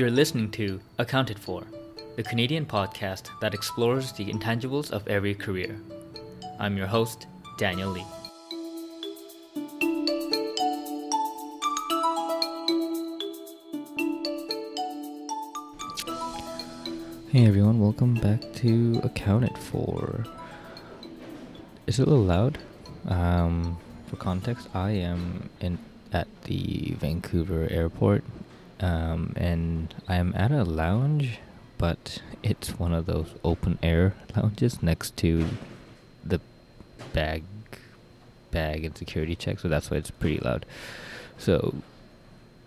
You're listening to Accounted For, the Canadian podcast that explores the intangibles of every career. I'm your host, Daniel Lee. Hey everyone, welcome back to Accounted For. Is it a little loud? Um, for context, I am in at the Vancouver airport um, and I'm at a lounge, but it's one of those open air lounges next to the bag bag and security check, so that's why it's pretty loud. So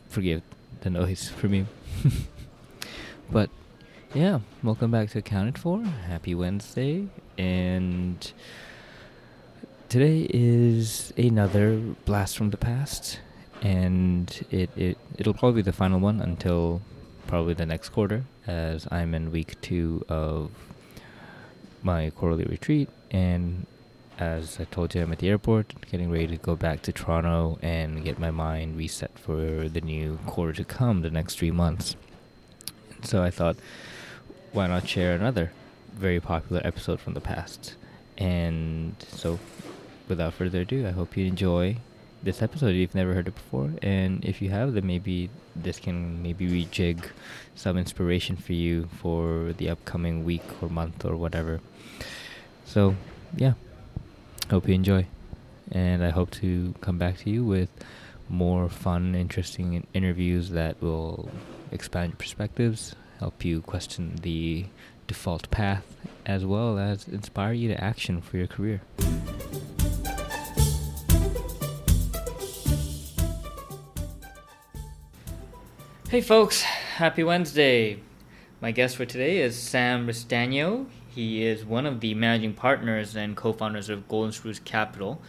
forgive the noise for me. but yeah, welcome back to Accounted For. Happy Wednesday. And today is another blast from the past and it, it it'll probably be the final one until probably the next quarter, as I'm in week two of my quarterly retreat, and as I told you, I'm at the airport, getting ready to go back to Toronto and get my mind reset for the new quarter to come, the next three months. So I thought, why not share another very popular episode from the past? And so, without further ado, I hope you enjoy this episode if you've never heard it before. And if you have, then maybe this can maybe rejig some inspiration for you for the upcoming week or month or whatever. So, yeah, hope you enjoy. And I hope to come back to you with more fun, interesting interviews that will expand your perspectives, help you question the default path, as well as inspire you to action for your career. Hey folks, happy Wednesday. My guest for today is Sam Restagno. He is one of the managing partners and co founders of Golden Spruce Capital.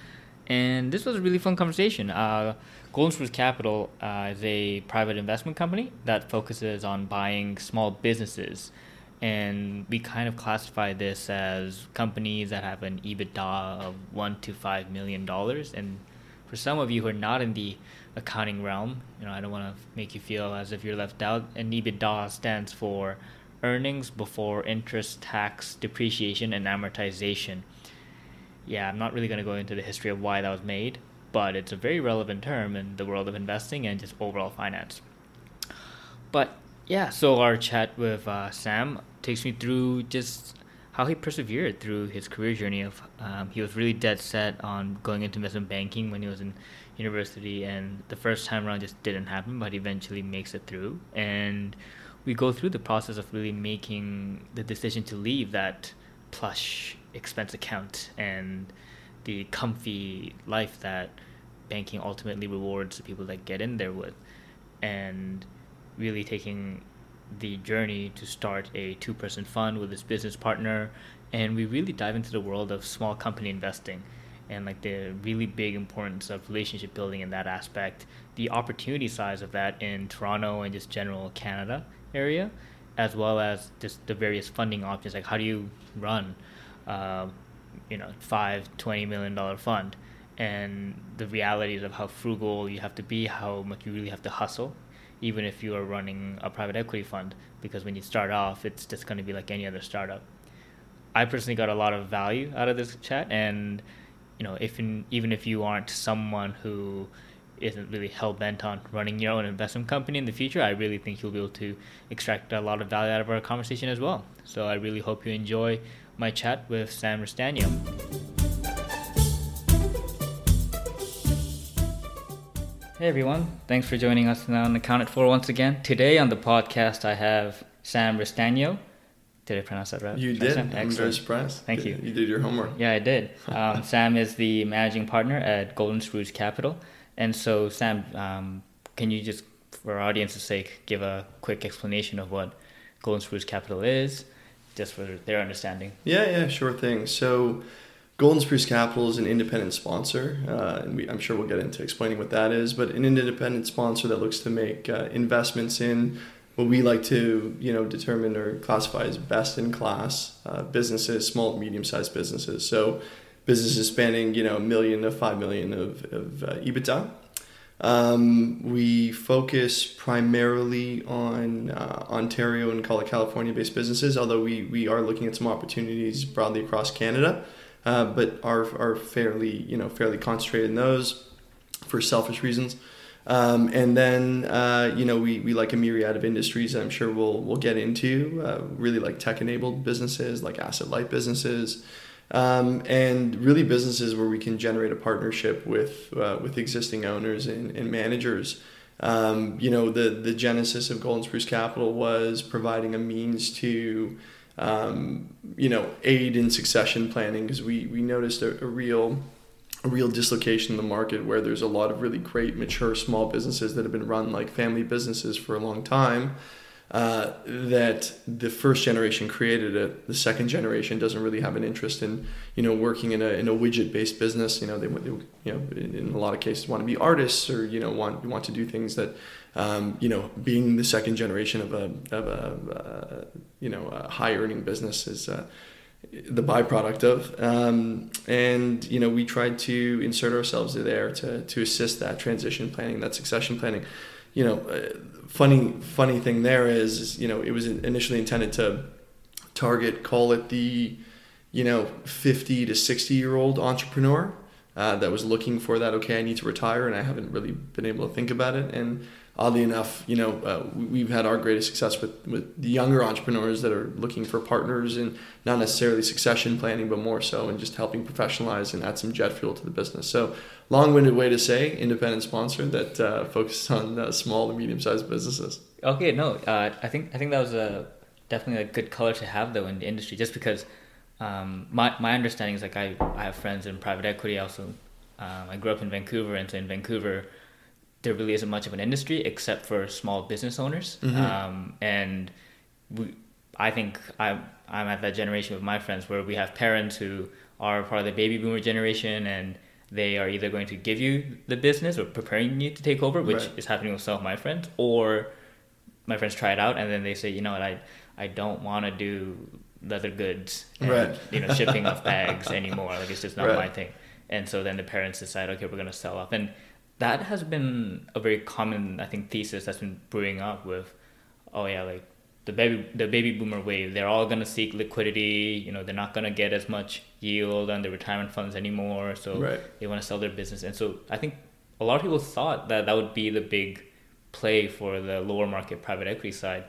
And this was a really fun conversation. Uh, Golden Spruce Capital uh, is a private investment company that focuses on buying small businesses. And we kind of classify this as companies that have an EBITDA of one to five million dollars. And for some of you who are not in the accounting realm. You know, I don't want to make you feel as if you're left out. And EBITDA stands for earnings before interest, tax, depreciation, and amortization. Yeah, I'm not really going to go into the history of why that was made, but it's a very relevant term in the world of investing and just overall finance. But yeah, so our chat with uh, Sam takes me through just how he persevered through his career journey of um, he was really dead set on going into investment banking when he was in university and the first time around just didn't happen but eventually makes it through. And we go through the process of really making the decision to leave that plush expense account and the comfy life that banking ultimately rewards the people that get in there with and really taking the journey to start a two person fund with his business partner. And we really dive into the world of small company investing and like the really big importance of relationship building in that aspect, the opportunity size of that in Toronto and just general Canada area, as well as just the various funding options. Like how do you run, uh, you know, five twenty million dollar fund, and the realities of how frugal you have to be, how much you really have to hustle, even if you are running a private equity fund, because when you start off, it's just going to be like any other startup. I personally got a lot of value out of this chat and you know, if in, even if you aren't someone who isn't really hell bent on running your own investment company in the future, I really think you'll be able to extract a lot of value out of our conversation as well. So I really hope you enjoy my chat with Sam Restagno. Hey everyone, thanks for joining us on Accounted For once again. Today on the podcast, I have Sam Restagno. Did I pronounce that right? You did. I'm very surprised. Thank you. You did your homework. Yeah, I did. Um, Sam is the managing partner at Golden Spruce Capital. And so, Sam, um, can you just, for our audience's sake, give a quick explanation of what Golden Spruce Capital is, just for their understanding? Yeah, yeah, sure thing. So, Golden Spruce Capital is an independent sponsor, uh, and we, I'm sure we'll get into explaining what that is, but an independent sponsor that looks to make uh, investments in what we like to you know determine or classify as best in class uh, businesses, small medium sized businesses. So businesses spanning you know a million to five million of, of uh, EBITDA. Um, we focus primarily on uh, Ontario and call it California-based businesses, although we, we are looking at some opportunities broadly across Canada, uh, but are, are fairly you know fairly concentrated in those for selfish reasons. Um, and then uh, you know we, we like a myriad of industries I'm sure we'll we'll get into. Uh, really like tech enabled businesses, like asset light businesses, um, and really businesses where we can generate a partnership with uh, with existing owners and, and managers. Um, you know the the genesis of Golden Spruce Capital was providing a means to um, you know aid in succession planning because we we noticed a, a real real dislocation in the market where there's a lot of really great mature small businesses that have been run like family businesses for a long time uh, that the first generation created it. The second generation doesn't really have an interest in you know working in a, in a widget based business. You know they, they you know in, in, a lot of cases want to be artists or you know want want to do things that um, you know being the second generation of a of a uh, you know a high earning business is uh, the byproduct of. Um, and you know, we tried to insert ourselves there to to assist that transition planning, that succession planning. You know, uh, funny funny thing there is, is, you know, it was initially intended to target, call it the, you know, fifty to sixty year old entrepreneur. Uh, that was looking for that. Okay, I need to retire, and I haven't really been able to think about it. And oddly enough, you know, uh, we've had our greatest success with, with the younger entrepreneurs that are looking for partners and not necessarily succession planning, but more so in just helping professionalize and add some jet fuel to the business. So, long-winded way to say independent sponsor that uh, focuses on uh, small to medium-sized businesses. Okay, no, uh, I think I think that was a definitely a good color to have though in the industry, just because um, my my understanding is like I I have friends in private equity. Also, um, I grew up in Vancouver, and so in Vancouver there really isn't much of an industry except for small business owners. Mm-hmm. Um, and we, I think I'm, I'm at that generation with my friends where we have parents who are part of the baby boomer generation and they are either going to give you the business or preparing you to take over, which right. is happening with some of my friends, or my friends try it out and then they say, you know what, I, I don't want to do leather goods and, right. you know, shipping of bags anymore. Like it's just not right. my thing. And so then the parents decide, okay, we're going to sell off. And that has been a very common, I think, thesis that's been brewing up with, oh yeah, like the baby the baby boomer wave. They're all gonna seek liquidity. You know, they're not gonna get as much yield on their retirement funds anymore. So right. they want to sell their business. And so I think a lot of people thought that that would be the big play for the lower market private equity side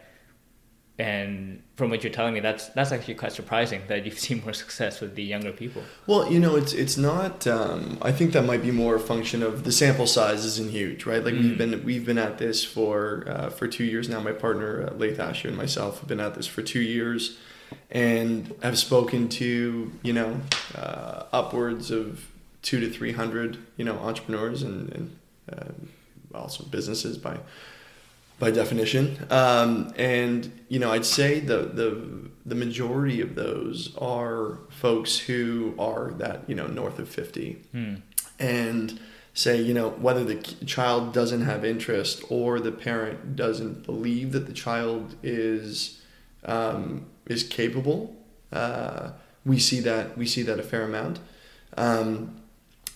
and from what you're telling me that's that's actually quite surprising that you've seen more success with the younger people. Well you know it's it's not um, i think that might be more a function of the sample size isn't huge right? Like mm. we've been we've been at this for uh, for two years now. My partner uh, Laith Asher and myself have been at this for two years and have spoken to you know uh, upwards of two to three hundred you know entrepreneurs and, and uh, also businesses by by definition. Um, and you know, I'd say the the the majority of those are folks who are that you know north of fifty, hmm. and say you know whether the child doesn't have interest or the parent doesn't believe that the child is um, is capable. Uh, we see that we see that a fair amount. Um,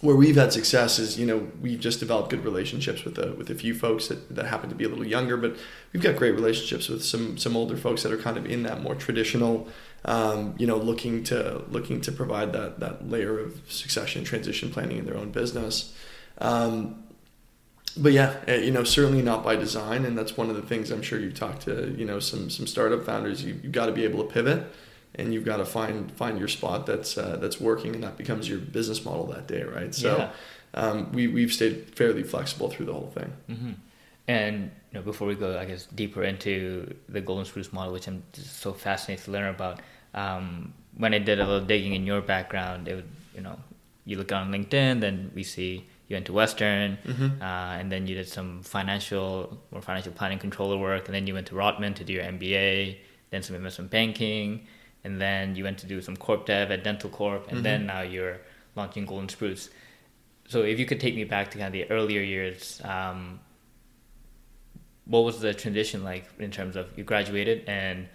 where we've had success is you know we've just developed good relationships with a with a few folks that, that happen to be a little younger but we've got great relationships with some some older folks that are kind of in that more traditional um, you know looking to looking to provide that that layer of succession transition planning in their own business. Um, but yeah eh, you know certainly not by design and that's one of the things i'm sure you've talked to you know some some startup founders you, you've got to be able to pivot and you've got to find find your spot that's uh, that's working and that becomes your business model that day right so yeah. um, we, we've stayed fairly flexible through the whole thing mm-hmm. and you know before we go i guess deeper into the golden spruce model which i'm so fascinated to learn about um, when i did a little digging in your background it would you know you look on linkedin then we see you went to Western, mm-hmm. uh, and then you did some financial or financial planning controller work, and then you went to Rotman to do your MBA, then some investment banking, and then you went to do some corp dev at Dentalcorp, and mm-hmm. then now you're launching Golden Spruce. So if you could take me back to kind of the earlier years, um, what was the transition like in terms of you graduated and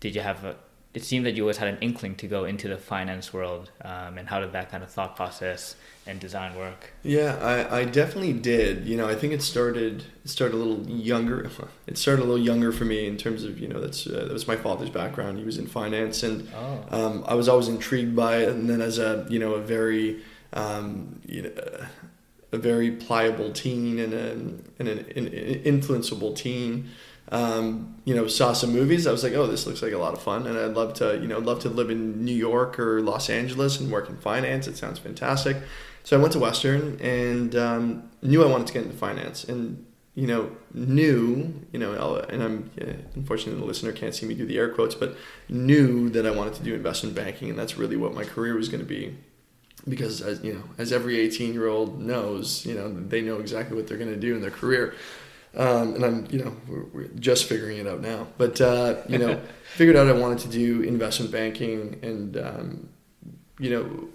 did you have a it seemed that you always had an inkling to go into the finance world. Um, and how did that kind of thought process and design work? Yeah, I, I definitely did. You know, I think it started it started a little younger. It started a little younger for me in terms of you know that's uh, that was my father's background. He was in finance, and Oh. um, I was always intrigued by it. And then as a you know a very um, you know a very pliable teen and, a, and an, an influenceable teen. Um, you know, saw some movies. I was like, oh, this looks like a lot of fun, and I'd love to, you know, love to live in New York or Los Angeles and work in finance. It sounds fantastic. So I went to Western and um, knew I wanted to get into finance, and you know, knew, you know, and I'm yeah, unfortunately the listener can't see me do the air quotes, but knew that I wanted to do investment banking, and that's really what my career was going to be because as you know as every 18 year old knows you know they know exactly what they're going to do in their career um, and i'm you know we're, we're just figuring it out now. But uh, you know figured out i wanted to do investment banking and um, you know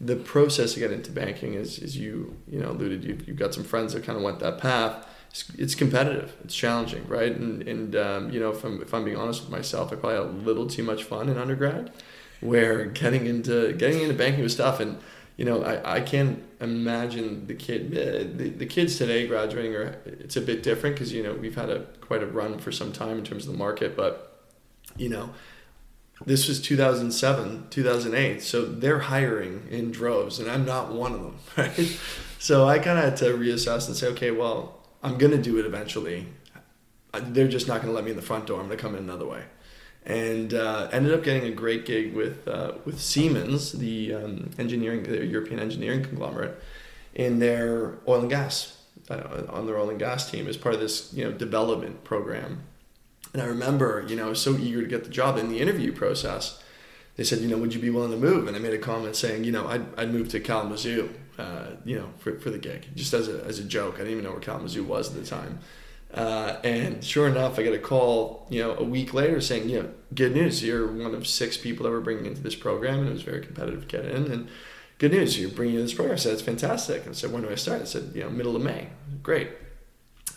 the process to get into banking is, is you you know alluded you you've got some friends that kind of went that path. It's, it's competitive. It's challenging right? And and um, you know if I'm if I'm being honest with myself I probably had a little too much fun in undergrad where getting into getting into banking was tough. And you know I, I can't imagine the kid uh, the, the kids today graduating are it's a bit different because you know we've had a quite a run for some time in terms of the market but you know this was 2007 2008 so they're hiring in droves and i'm not one of them right? So i kind of had to reassess and say okay well i'm going to do it eventually. They're just not going to let me in the front door. I'm going to come in another way and uh, ended up getting a great gig with uh, with Siemens, the um, engineering, the European engineering conglomerate, in their oil and gas uh, on their oil and gas team as part of this you know development program. And I remember, you know, I was so eager to get the job. In the interview process, they said, you know, would you be willing to move? And I made a comment saying, you know, I'd, I'd move to Kalamazoo, uh, you know, for, for the gig, just as a, as a joke. I didn't even know where Kalamazoo was at the time. Uh, and sure enough, I get a call, you know, a week later saying, you know, good news, you're one of six people that we're bringing into this program, and it was very competitive to get in. And good news, you're bringing in this program. I said, it's fantastic. And I said, when do I start? I said, you know, middle of May. Great.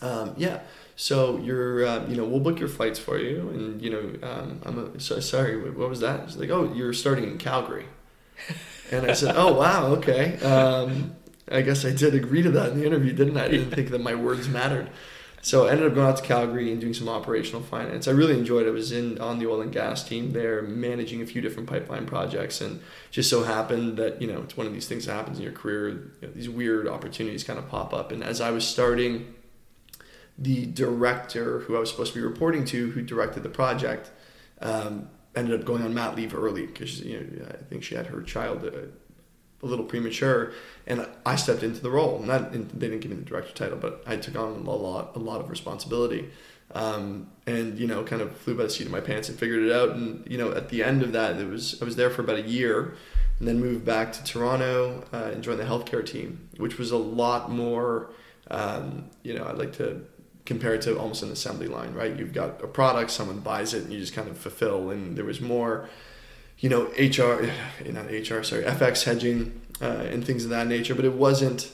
Um, yeah. So you're, uh, you know, we'll book your flights for you, and you know, um, I'm a, so, sorry. What was that? She's like, oh, you're starting in Calgary. And I said, oh wow, okay. Um, I guess I did agree to that in the interview, didn't I? I didn't think that my words mattered. So I ended up going out to Calgary and doing some operational finance. I really enjoyed it. I was in on the oil and gas team there, managing a few different pipeline projects, and just so happened that you know it's one of these things that happens in your career. You know, these weird opportunities kind of pop up, and as I was starting, the director who I was supposed to be reporting to, who directed the project, um, ended up going on mat leave early because you know I think she had her child. Uh, a little premature, and I stepped into the role. Not they didn't give me the director title, but I took on a lot, a lot of responsibility, um, and you know, kind of flew by the seat of my pants and figured it out. And you know, at the end of that, it was I was there for about a year, and then moved back to Toronto uh, and joined the healthcare team, which was a lot more. Um, you know, I'd like to compare it to almost an assembly line, right? You've got a product, someone buys it, and you just kind of fulfill. And there was more you know, HR, not HR, sorry, FX hedging uh, and things of that nature. But it wasn't,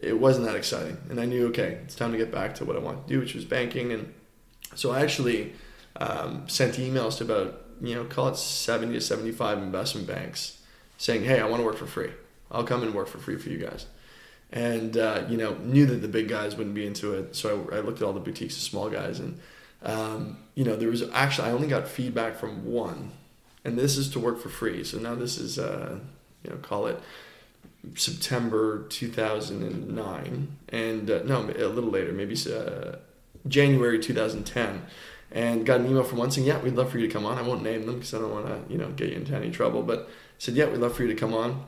it wasn't that exciting. And I knew, okay, it's time to get back to what I want to do, which was banking. And so I actually um, sent emails to about, you know, call it 70 to 75 investment banks saying, hey, I want to work for free. I'll come and work for free for you guys. And, uh, you know, knew that the big guys wouldn't be into it. So I, I looked at all the boutiques of small guys. And, um, you know, there was actually, I only got feedback from one and this is to work for free. So now this is, uh, you know, call it September 2009, and uh, no, a little later, maybe uh, January 2010, and got an email from one saying, "Yeah, we'd love for you to come on. I won't name them because I don't want to, you know, get you into any trouble." But said, "Yeah, we'd love for you to come on."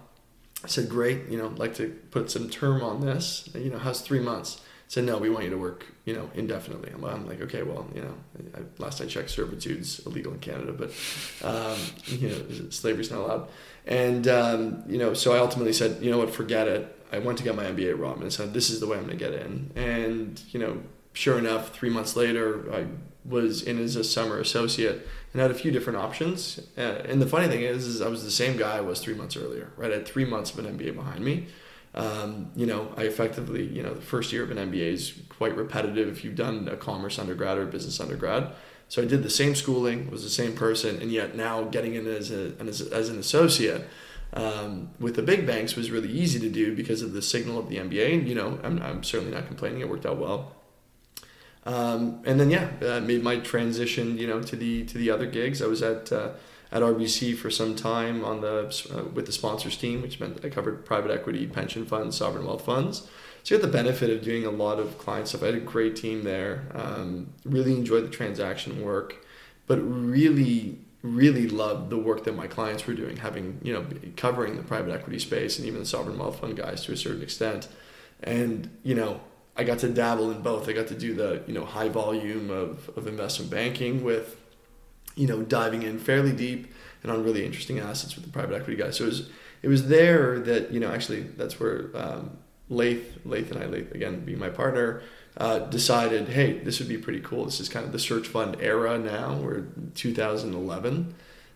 I said, "Great, you know, like to put some term on this. You know, how's three months?" Said no we want you to work you know indefinitely. I'm, I'm like okay well you know I, last i checked servitude's illegal in canada but um, you know slavery's not allowed. And um, you know so i ultimately said you know what forget it. I went to get my mba at and said this is the way i'm going to get in. And you know sure enough three months later i was in as a summer associate and had a few different options. Uh, and the funny thing is, is i was the same guy i was three months earlier right? I had three months of an mba behind me um, you know, I effectively, you know, the first year of an MBA is quite repetitive if you've done a commerce undergrad or business undergrad. so I did the same schooling, was the same person, and yet now getting in as, a, as, as an associate um, with the big banks was really easy to do because of the signal of the MBA. And, you know, I'm, I'm certainly not complaining. It worked out well. Um, and then, yeah, made my transition, you know, to the, to the other gigs. I was at, uh, at RBC for some time on the, uh, with the sponsors team, which meant I covered private equity, pension funds, sovereign wealth funds. So you had the benefit of doing a lot of client stuff. I had a great team there. Um, really enjoyed the transaction work, but really really loved the work that my clients were doing, having you know covering the private equity space and even the sovereign wealth fund guys to a certain extent, and you know I got to dabble in both. I got to do the you know high volume of of investment banking with, you know diving in fairly deep and on really interesting assets with the private equity guys. So it was it was there that you know actually that's where um, Laith Laith and I Laith again being my partner uh, decided, hey, this would be pretty cool. This is kind of the search fund era now. We're 2011,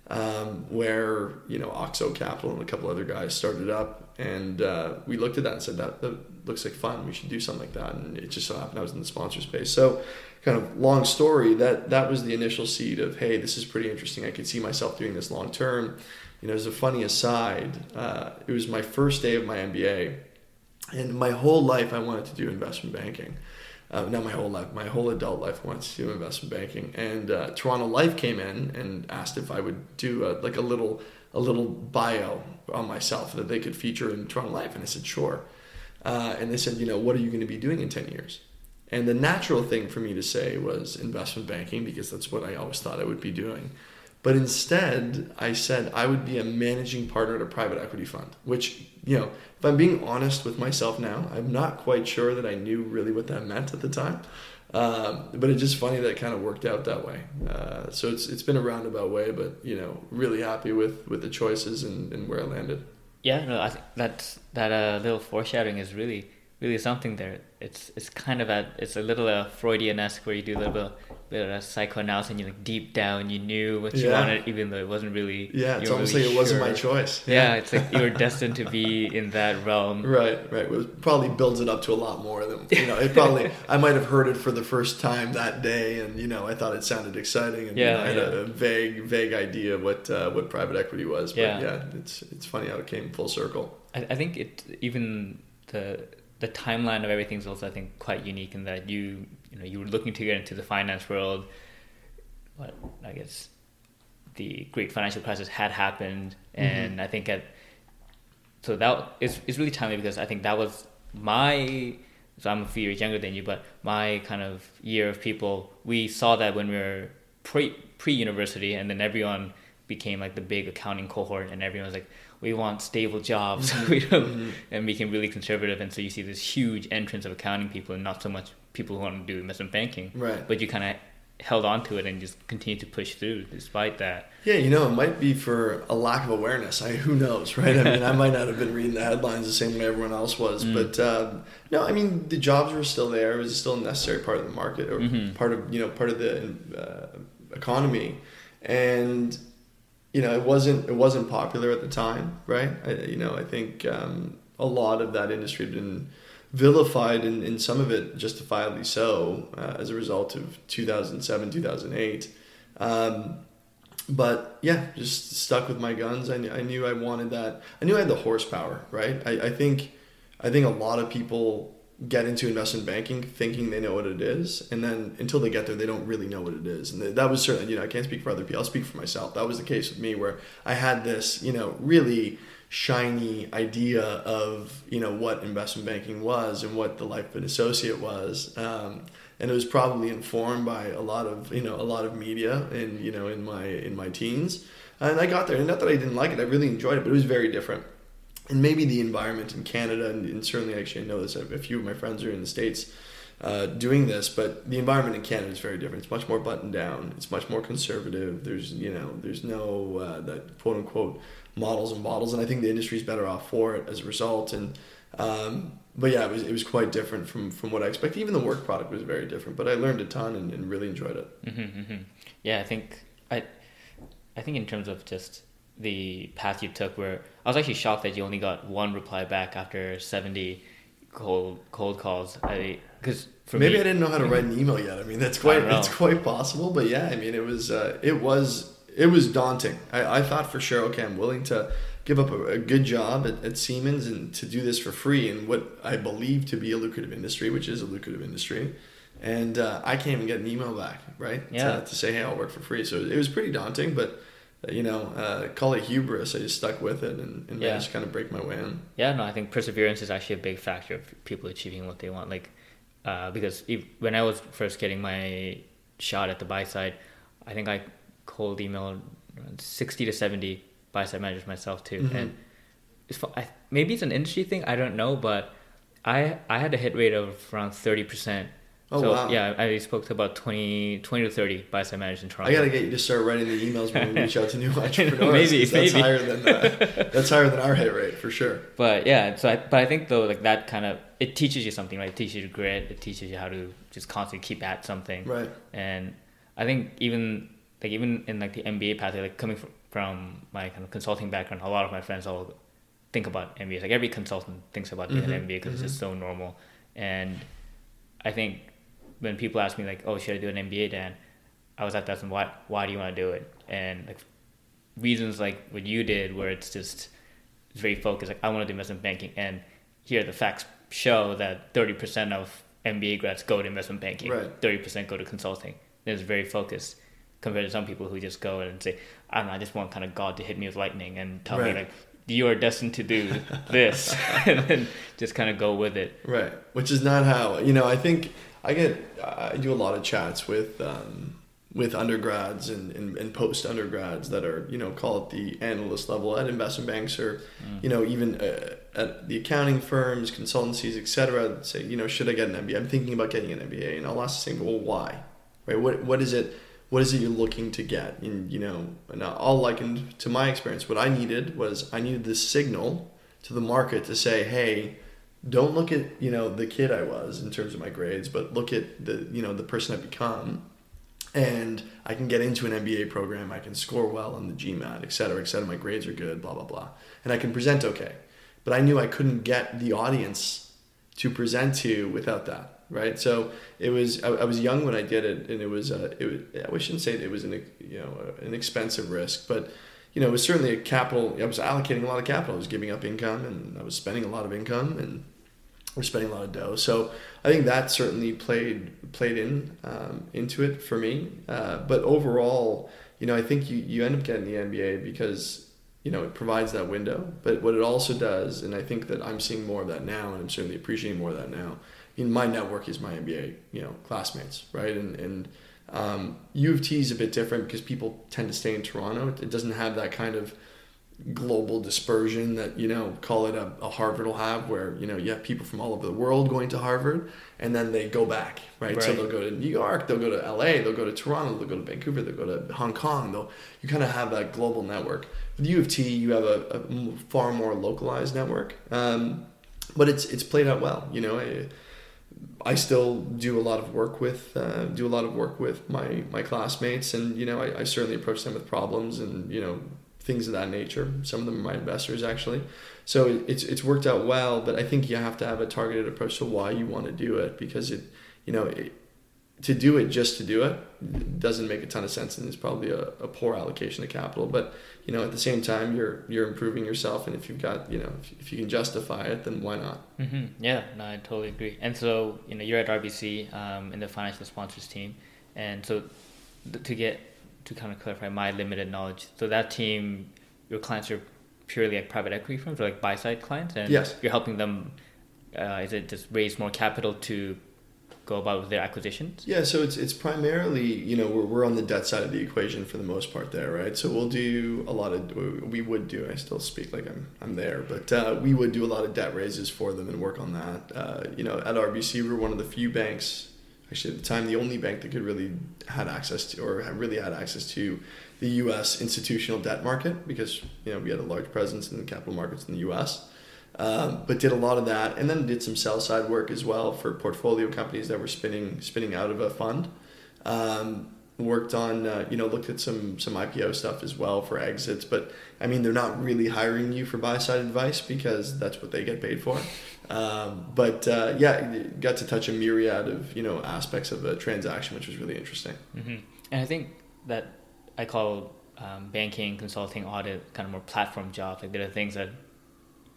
um, where you know Oxo Capital and a couple other guys started up, and uh, we looked at that and said that, that looks like fun. We should do something like that. And it just so happened I was in the sponsor space. So, kind of long story. That that was the initial seed of, hey, this is pretty interesting. I could see myself doing this long term. You know, as a funny aside, uh, it was my first day of my MBA, and my whole life I wanted to do investment banking uh, not my whole life, my whole adult life wants to do investment banking. And uh, Toronto Life came in and asked if I would do a, like a little a little bio on myself that they could feature in Toronto Life, and I said sure. Uh, and they said, you know, what are you going to be doing in ten years? And the natural thing for me to say was investment banking because that's what I always thought I would be doing. But instead, I said I would be a managing partner at a private equity fund, which, you know, if I'm being honest with myself now, I'm not quite sure that I knew really what that meant at the time. Um, but it's just funny that it kind of worked out that way. Uh, so it's it's been a roundabout way, but you know, really happy with with the choices and, and where I landed. Yeah, no, I think that, that uh, little foreshadowing is really really something there. It's it's kind of a it's a little uh, Freudian esque where you do a little bit of psychoanalysis and you like deep down you knew what you yeah. wanted even though it wasn't really yeah it's almost really like it wasn't my choice yeah. yeah. it's like you were destined to be in that realm right right it probably builds it up to a lot more than you know it probably i might have heard it for the first time that day and you know i thought it sounded exciting and yeah, you know, i had a, a, vague vague idea of what uh, what private equity was but yeah. yeah it's it's funny how it came full circle I, I think it even the the timeline of everything is also I think quite unique in that you you know you were looking to get into the finance world. But I guess the great financial crisis had happened, mm-hmm. and mm-hmm. I think at so that is is really timely because I think that was my so I'm a few years younger than you, but my kind of year of people we saw that when we were pre pre university, and then everyone became like the big accounting cohort, and everyone was like, we want stable jobs, mm-hmm. we don't, mm-hmm. and became really conservative, and so you see this huge entrance of accounting people, and not so much people who want to do investment banking. Right. But you kind of held on to it and just continued to push through despite that. Yeah, you know, it might be for a lack of awareness. I who knows, right? I mean, I might not have been reading the headlines the same way everyone else was, mm. but um, no, I mean, the jobs were still there. It was still a necessary part of the market or mm-hmm. part of you know part of the uh, economy, and you know, it wasn't it wasn't popular at the time, right? I, you know, I think um, a lot of that industry had been vilified and, and some of it justifiably so uh, as a result of 2007 2008 um, but yeah just stuck with my guns. I, knew, I knew i wanted that. I knew i had the horsepower right? I, I think i think a lot of people get into investment banking thinking they know what it is and then until they get there they don't really know what it is. And that was certainly you know i can't speak for other people. I'll speak for myself. That was the case with me where i had this you know really shiny idea of you know what investment banking was and what the life of an associate was. Um, and it was probably informed by a lot of you know a lot of media and you know in my in my teens. And i got there. And not that i didn't like it i really enjoyed it but it was very different and maybe the environment in canada and, and certainly actually i know this a few of my friends are in the states uh, doing this, but the environment in Canada is very different. It's much more buttoned down. It's much more conservative. There's you know there's no uh, that quote unquote models and models, and I think the industry is better off for it as a result. And um, but yeah, it was it was quite different from from what I expected. Even the work product was very different, but I learned a ton and, and really enjoyed it. Mm-hmm, mm-hmm. Yeah, I think I I think in terms of just the path you took, where I was actually shocked that you only got one reply back after seventy cold cold calls. I because maybe me, I didn't know how to write an email yet. I mean, that's quite it's quite possible. But yeah, I mean, it was uh, it was it was daunting. I, I thought for sure, okay, I'm willing to give up a, a good job at, at, Siemens and to do this for free in what I believe to be a lucrative industry, which is a lucrative industry. And uh, I can't even get an email back, right? Yeah. To, to say, hey, I'll work for free. So it was pretty daunting, but you know, uh, call it hubris. I just stuck with it and, and yeah. managed to kind of break my way in. Yeah, no, I think perseverance is actually a big factor of people achieving what they want. Like, uh, because if, when I was first getting my shot at the buy side, I think I cold emailed 60 to 70 buy side managers myself too. Mm-hmm. And it's, I, maybe it's an industry thing, I don't know, but I I had a hit rate of around 30% Oh, so, wow. Yeah, I spoke to about 20, 20 to 30 buy side managers in Toronto. I got to get you to start writing the emails when we reach out to new entrepreneurs. maybe, that's maybe. Higher than, uh, that's higher than our hit rate for sure. But yeah, so I, but I think though, like that kind of, it teaches you something, right? It teaches you grit. It teaches you how to just constantly keep at something. Right. And I think even, like even in like the MBA pathway, like coming from, from my kind of consulting background, a lot of my friends all think about MBAs. Like every consultant thinks about mm-hmm. an MBA because mm-hmm. it's just so normal. And I think when people ask me like, "Oh, should I do an MBA, Dan?" I was like, "That's why. Why do you want to do it?" And like reasons like what you did, where it's just it's very focused. Like I want to do investment banking, and here the facts show that thirty percent of MBA grads go to investment banking, thirty percent go to consulting. And it's very focused compared to some people who just go and say, "I don't know, I just want kind of God to hit me with lightning and tell right. me like." You are destined to do this, and then just kind of go with it. Right, which is not how you know. I think I get I do a lot of chats with um, with undergrads and, and, and post undergrads that are you know call it the analyst level at investment banks or mm. you know even uh, at the accounting firms, consultancies, etc. Say you know should I get an MBA? I'm thinking about getting an MBA, and I'll ask the same. Well, why? Right? What what is it? What is it you're looking to get? And you know, and I'll liken to my experience. What I needed was I needed this signal to the market to say, hey don't look at you know the kid I was in terms of my grades, but look at the you know the person I've become, and I can get into an MBA program. I can score well on the GMAT, et cetera, et cetera. My grades are good, blah blah blah, and I can present okay. But I knew I couldn't get the audience to present to without that, right? So it was I, I was young when I did it, and it was uh, it was, I shouldn't say it was an you know an expensive risk, but you know, it was certainly a capital. I was allocating a lot of capital. I was giving up income, and I was spending a lot of income, and we're spending a lot of dough. So I think that certainly played played in um, into it for me. Uh, but overall, you know, I think you you end up getting the MBA because you know it provides that window. But what it also does, and I think that I'm seeing more of that now, and I'm certainly appreciating more of that now. In my network is my MBA, you know, classmates, right? And and um, U of T is a bit different because people tend to stay in Toronto. It doesn't have that kind of global dispersion that you know call it a, a harvard will have where you know you have people from all over the world going to harvard and then they go back right, right. so they'll go to new york they'll go to la they'll go to toronto they'll go to vancouver they'll go to hong kong they'll you kind of have that global network with u of t you have a, a far more localized network um, but it's it's played out well you know I, I still do a lot of work with uh, do a lot of work with my my classmates and you know I, I certainly approach them with problems and you know things of that nature. Some of them are my investors actually. So it's it's worked out well, but I think you have to have a targeted approach to why you want to do it because it, you know, it, to do it just to do it doesn't make a ton of sense and it's probably a, a poor allocation of capital. But you know, at the same time, you're you're improving yourself, and if you've got you know if, if you can justify it, then why not? Mm-hmm. Yeah, no, I totally agree. And so you know, you're at RBC um, in the financial sponsors team, and so th- to get to kind of clarify my limited knowledge. So that team, your clients are purely like private equity firms or like buy side clients, and yes. you're helping them. Uh, is it just raise more capital to go about with their acquisitions? Yeah, so it's it's primarily you know we're we're on the debt side of the equation for the most part there, right? So we'll do a lot of we would do. I still speak like I'm I'm there, but uh, we would do a lot of debt raises for them and work on that. Uh, you know, at RBC, we're one of the few banks actually at the time the only bank that could really had access to or really had access to the U.S. institutional debt market because you know we had a large presence in the capital markets in the U.S. Um, but did a lot of that and then did some sell side work as well for portfolio companies that were spinning spinning out of a fund. Um, worked on uh, you know looked at some some IPO stuff as well for exits but I mean they're not really hiring you for buy side advice because that's what they get paid for um, but uh, yeah got to touch a myriad of you know aspects of a transaction which was really interesting mm-hmm. and I think that I call um, banking consulting audit kind of more platform jobs like there are things that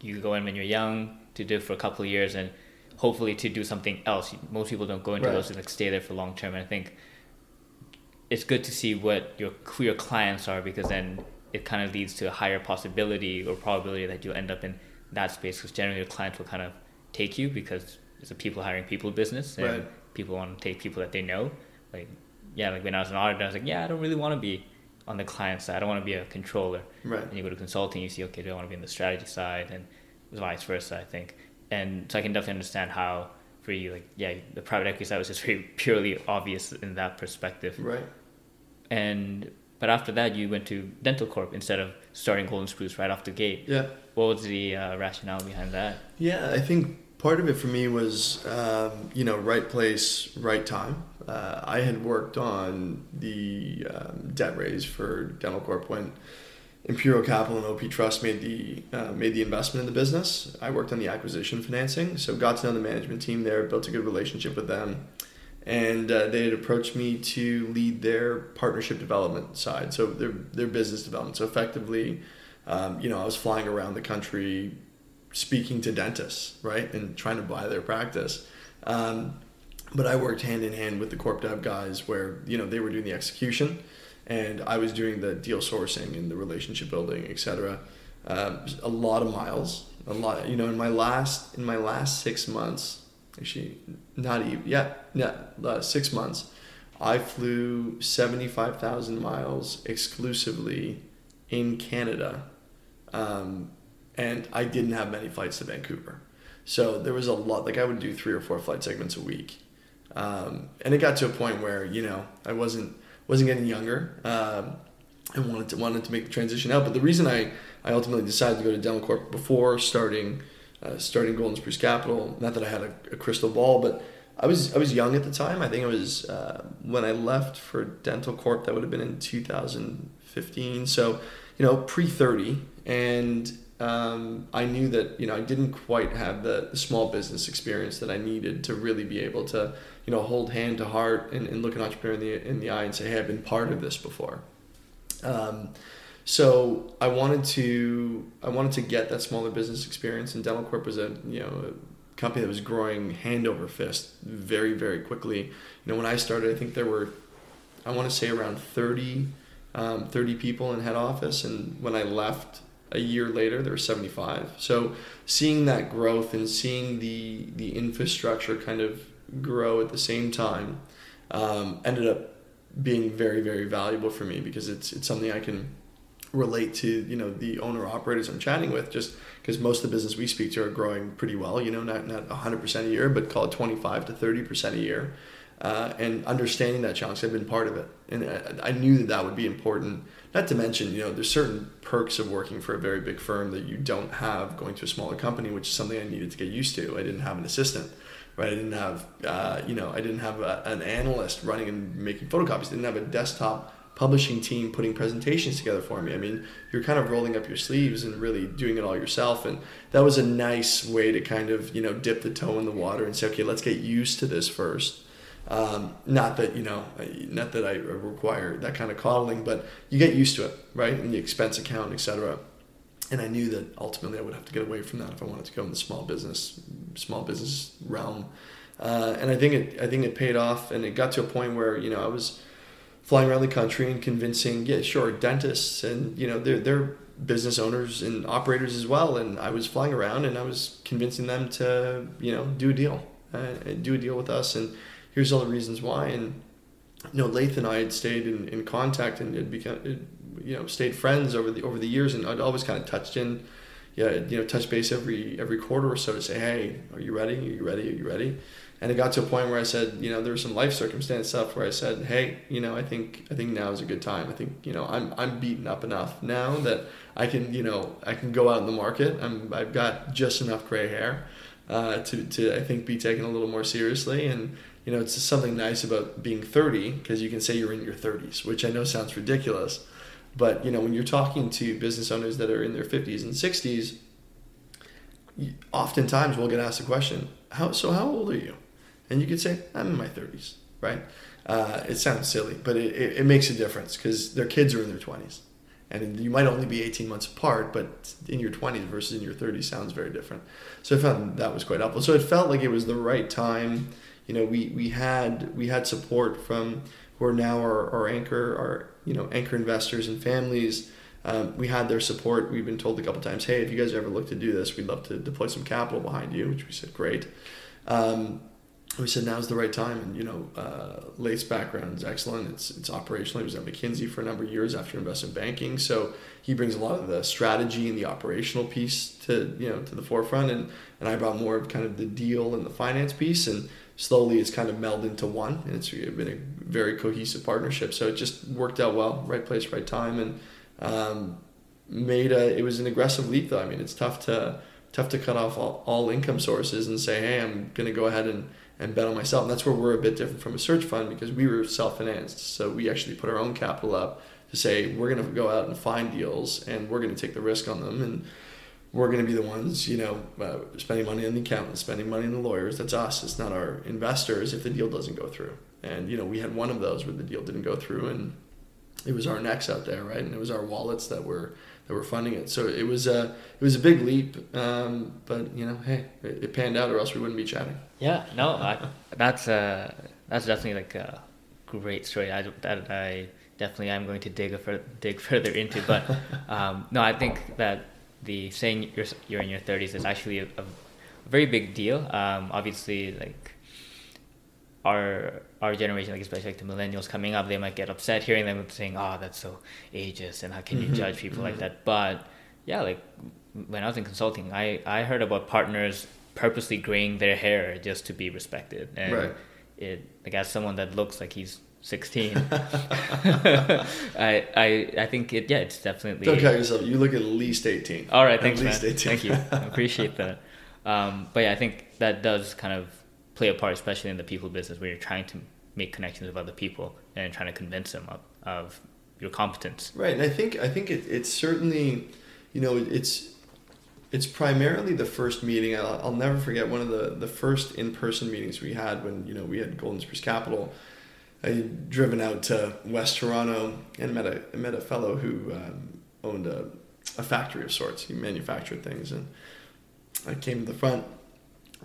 you go in when you're young to do for a couple of years and hopefully to do something else most people don't go into right. those to like stay there for long term and I think it's good to see what your who your clients are because then it kind of leads to a higher possibility or probability that you'll end up in that space because generally your clients will kind of take you because it's a people hiring people business and right. people want to take people that they know like yeah like when I was an auditor I was like yeah I don't really want to be on the client side. I don't want to be a controller. Right. And you go to consulting you see okay do I want to be on the strategy side and vice versa I think. And so I can definitely understand how for you like yeah the private equity side was just very purely obvious in that perspective. Right. And but after that you went to Dentalcorp instead of starting golden spruce right off the gate. Yeah. What was the uh, rationale behind that? Yeah i think part of it for me was um, you know right place right time uh, i had worked on the um, debt raise for dentalcorp when imperial capital and OPTrust made the uh, made the investment in the business i worked on the acquisition financing so got to know the management team there built a good relationship with them and uh, they had approached me to lead their partnership development side, so their their business development. So effectively, um, you know, I was flying around the country, speaking to dentists, right, and trying to buy their practice. Um, but I worked hand in hand with the corp dev guys, where you know they were doing the execution, and I was doing the deal sourcing and the relationship building, etc. Um, a lot of miles, a lot. You know, in my last in my last six months, actually not even yeah yeah uh, six months i flew 75000 miles exclusively in canada um, and i didn't have many flights to vancouver so there was a lot like i would do three or four flight segments a week um, and it got to a point where you know i wasn't wasn't getting younger um, and wanted to wanted to make the transition out but the reason i i ultimately decided to go to dentalcorp before starting uh, starting Golden Spruce Capital. Not that I had a, a, crystal ball, but I was I was young at the time. I think it was uh, when I left for Dentalcorp. That would have been in 2015. So you know, pre 30, and um, I knew that you know I didn't quite have the, small business experience that I needed to really be able to you know hold hand to heart and, and look an entrepreneur in the in the eye and say, hey, I've been part of this before. Um, so I wanted to I wanted to get that smaller business experience, and Dentalcorp was a you know a company that was growing hand over fist very very quickly. You know when I started, I think there were I want to say around 30, um, 30 people in head office, and when I left a year later, there were 75. So seeing that growth and seeing the the infrastructure kind of grow at the same time um, ended up being very very valuable for me because it's it's something I can relate to you know the owner operators I'm chatting with just because most of the business we speak to are growing pretty well you know not not 100% a year but call it 25 to 30% a year uh, and understanding that challenge I've been part of it and I, I knew that that would be important not to mention you know there's certain perks of working for a very big firm that you don't have going to a smaller company which is something I needed to get used to I didn't have an assistant right I didn't have uh, you know I didn't have a, an analyst running and making photocopies I didn't have a desktop publishing team putting presentations together for me. I mean, you're kind of rolling up your sleeves and really doing it all yourself. And that was a nice way to kind of, you know, dip the toe in the water and say, okay, let's get used to this first. Um, not that, you know, not that I require that kind of coddling, but you get used to it, right? And the expense account, etc. And I knew that ultimately I would have to get away from that if I wanted to go in the small business, small business realm. Uh, and I think it, I think it paid off, and it got to a point where you know I was, flying around the country and convincing, yeah, sure, dentists and you know they're they're business owners and operators as well. And I was flying around and I was convincing them to you know do a deal, uh, do a deal with us. And here's all the reasons why. And you know, Laith and I had stayed in, in contact and had become you know stayed friends over the over the years, and I'd always kind of touched in. Yeah, you know, touch base every every quarter or so to say, hey, are you ready? Are you ready? Are you ready? and it got to a point where I said, you know, there was some life circumstance stuff where I said, hey, you know, I think I think now is a good time. I think you know I'm I'm beaten up enough now that I can you know I can go out in the market. I'm I've got just enough gray hair uh, to to I think be taken a little more seriously and. You know, it's something nice about being 30 because you can say you're in your 30s, which I know sounds ridiculous. But, you know, when you're talking to business owners that are in their 50s and 60s, oftentimes we'll get asked the question, how, so how old are you? And you could say, I'm in my 30s, right? Uh, it sounds silly, but it, it, it makes a difference because their kids are in their 20s. And you might only be 18 months apart, but in your 20s versus in your 30s sounds very different. So I found that was quite helpful. So it felt like it was the right time. You know, we, we had we had support from who are now our, our anchor, our you know anchor investors and families. Um, we had their support. We've been told a couple times, hey, if you guys ever look to do this, we'd love to deploy some capital behind you, which we said great. Um, we said now's the right time. And you know, uh, background is excellent. It's it's operational. He was at McKinsey for a number of years after investment banking, so he brings a lot of the strategy and the operational piece to you know to the forefront. And and I brought more of kind of the deal and the finance piece. And slowly, it's kind of melded into one, and it's been a very cohesive partnership. So it just worked out well. Right place, right time, and um, made a. It was an aggressive leap, though. I mean, it's tough to tough to cut off all, all income sources and say, hey, I'm going to go ahead and and bet on myself. And that's where we're a bit different from a search fund because we were self financed. So we actually put our own capital up to say we're going to go out and find deals and we're going to take the risk on them and we're going to be the ones, you know, uh, spending money on the accountants, spending money on the lawyers. That's us. It's not our investors if the deal doesn't go through. And you know, we had one of those where the deal didn't go through, and it was our necks out there, right? And it was our wallets that were that were funding it. So it was a it was a big leap, um, but you know, hey, it, it, panned out, or else we wouldn't be chatting. Yeah, no, I, that's uh, that's definitely like a great story. I that I definitely am going to dig a fur- dig further into. But um, no, I think that the saying you're you're in your thirties is actually a, a, very big deal. Um, obviously, like our our generation, like especially like the millennials coming up, they might get upset hearing them saying, "Oh, that's so ageist," and how can mm-hmm. you judge people mm-hmm. like that? But yeah, like when I was in consulting, I I heard about partners purposely graying their hair just to be respected, and right. it like as someone that looks like he's 16 I, I i think it yeah it's definitely don't count yourself you look at least 18 all right thanks at least man. 18. thank you i appreciate that um, but yeah i think that does kind of play a part, especially in the people business where you're trying to make connections with other people and trying to convince them of, of your competence. Right, and I think I think it, it's certainly, you know, it's it's primarily the first meeting. I'll, I'll never forget one of the the first in person meetings we had when you know we had Golden Spruce Capital. I had driven out to West Toronto and met a met a fellow who um, owned a, a factory of sorts. He manufactured things, and I came to the front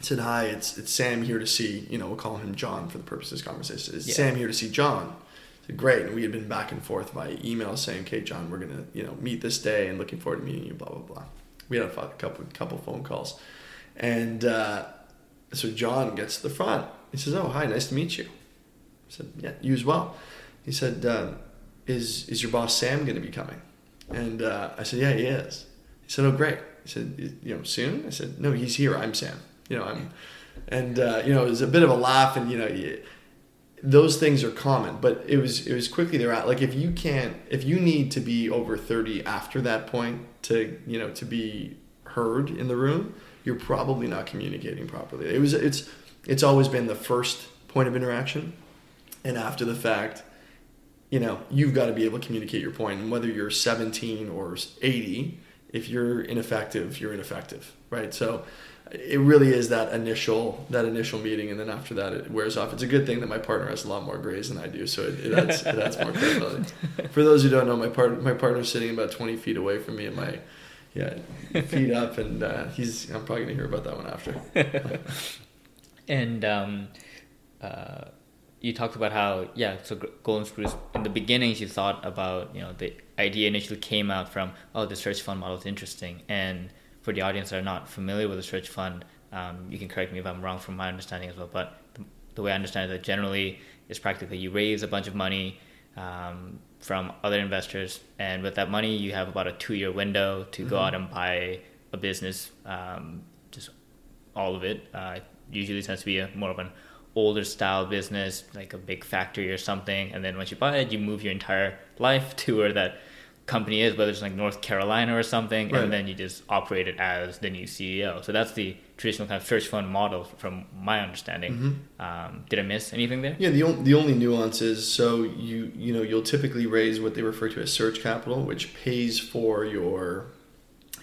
said, "Hi, it's it's Sam here to see." You know, we'll call him John for the purpose of this conversation. It's yeah. Sam here to see John. Said, Great, and we had been back and forth by email saying, "Okay, John, we're gonna you know meet this day and looking forward to meeting you." Blah blah blah. We had a couple couple phone calls, and uh, so John gets to the front. He says, "Oh, hi, nice to meet you." Said, "Yeah, you as well." He said, uh, "Is is your boss Sam going to be coming?" And uh, I said, "Yeah, he is." He said, "Oh, great." He said, "You know, soon?" I said, "No, he's here. I'm Sam." you know, I'm, and uh, you know, it was a bit of a laugh, and you know, those things are common. But it was it was quickly there. Like if you can't, if you need to be over thirty after that point to you know to be heard in the room, you're probably not communicating properly. It was it's it's always been the first point of interaction, and after the fact. You know, you've got to be able to communicate your point, and whether you're 17 or 80, if you're ineffective, you're ineffective, right? So, it really is that initial that initial meeting, and then after that it wears off. It's a good thing that my partner has a lot more grays than I do, so it, it adds it adds more credibility. For those who don't know, my part my partner's sitting about twenty feet away from me, and my yeah feet up, and uh, he's I'm probably gonna hear about that one after. and um, uh, you talked about how yeah, so Golden Spruce in the beginning you thought about you know the idea initially came out from oh the search fund model is interesting and for the audience that are not familiar with the search fund, um, you can correct me if I'm wrong from my understanding as well. But the, the way I understand it, that generally is practically you raise a bunch of money um, from other investors, and with that money, you have about a two-year window to mm-hmm. go out and buy a business, um, just all of it. Uh, usually tends to be a more of an older style business, like a big factory or something. And then once you buy it, you move your entire life to where that company is, whether it's like North Carolina or something, Right. and then you just operate it as the new CEO. So that's the traditional kind of search fund model, from my understanding. Um, did I miss anything there? Yeah, the, on- the only nuance is so you you know you'll typically raise what they refer to as search capital, which pays for your,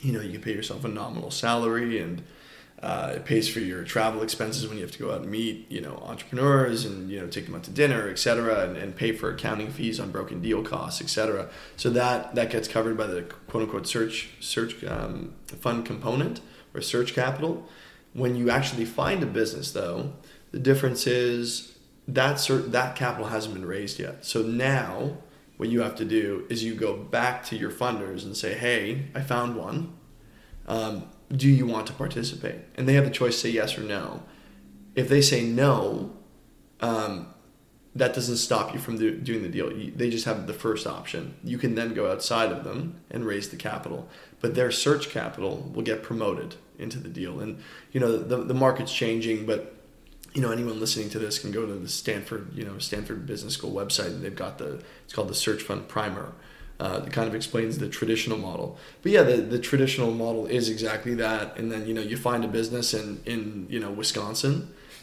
you know, you pay yourself a nominal salary and uh, it pays for your travel expenses when you have to go out and meet you know entrepreneurs and you know take them out to dinner, et cetera, and, and pay for accounting fees on broken deal costs, et cetera. So that that gets covered by the quote unquote search search um, fund component or search capital. When you actually find a business, though, the difference is that cer- that capital hasn't been raised yet. So now what you have to do is you go back to your funders and say, "Hey, I found one. Um, do you want to participate?" And they have the choice to say yes or no. If they say no, um, that doesn't stop you from do, doing the deal. You, they just have the first option. You can then go outside of them and raise the capital, but their search capital will get promoted into the deal. And you know the the market's changing, but you know anyone listening to this can go to the Stanford you know Stanford Business School website and they've got the it's called the Search Fund Primer. Uh, kind of explains the traditional model. But yeah, the, the traditional model is exactly that. And then you know you find a business in in you know Wisconsin,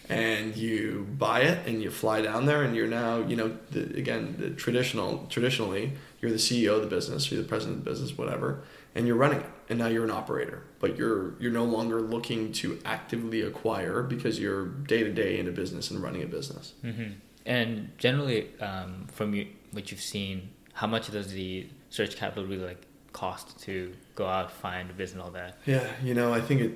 and you buy it and you fly down there and you're now you know the, again the traditional traditionally you're the CEO of the business, you're the president of the business, whatever, and you're running it. And now you're an operator, but you're you're no longer looking to actively acquire because you're day to day in a business and running a business. hmm And generally, um, from you, what you've seen, how much does the search capital really like cost to go out, find business, and all that? Yeah, you know, I think it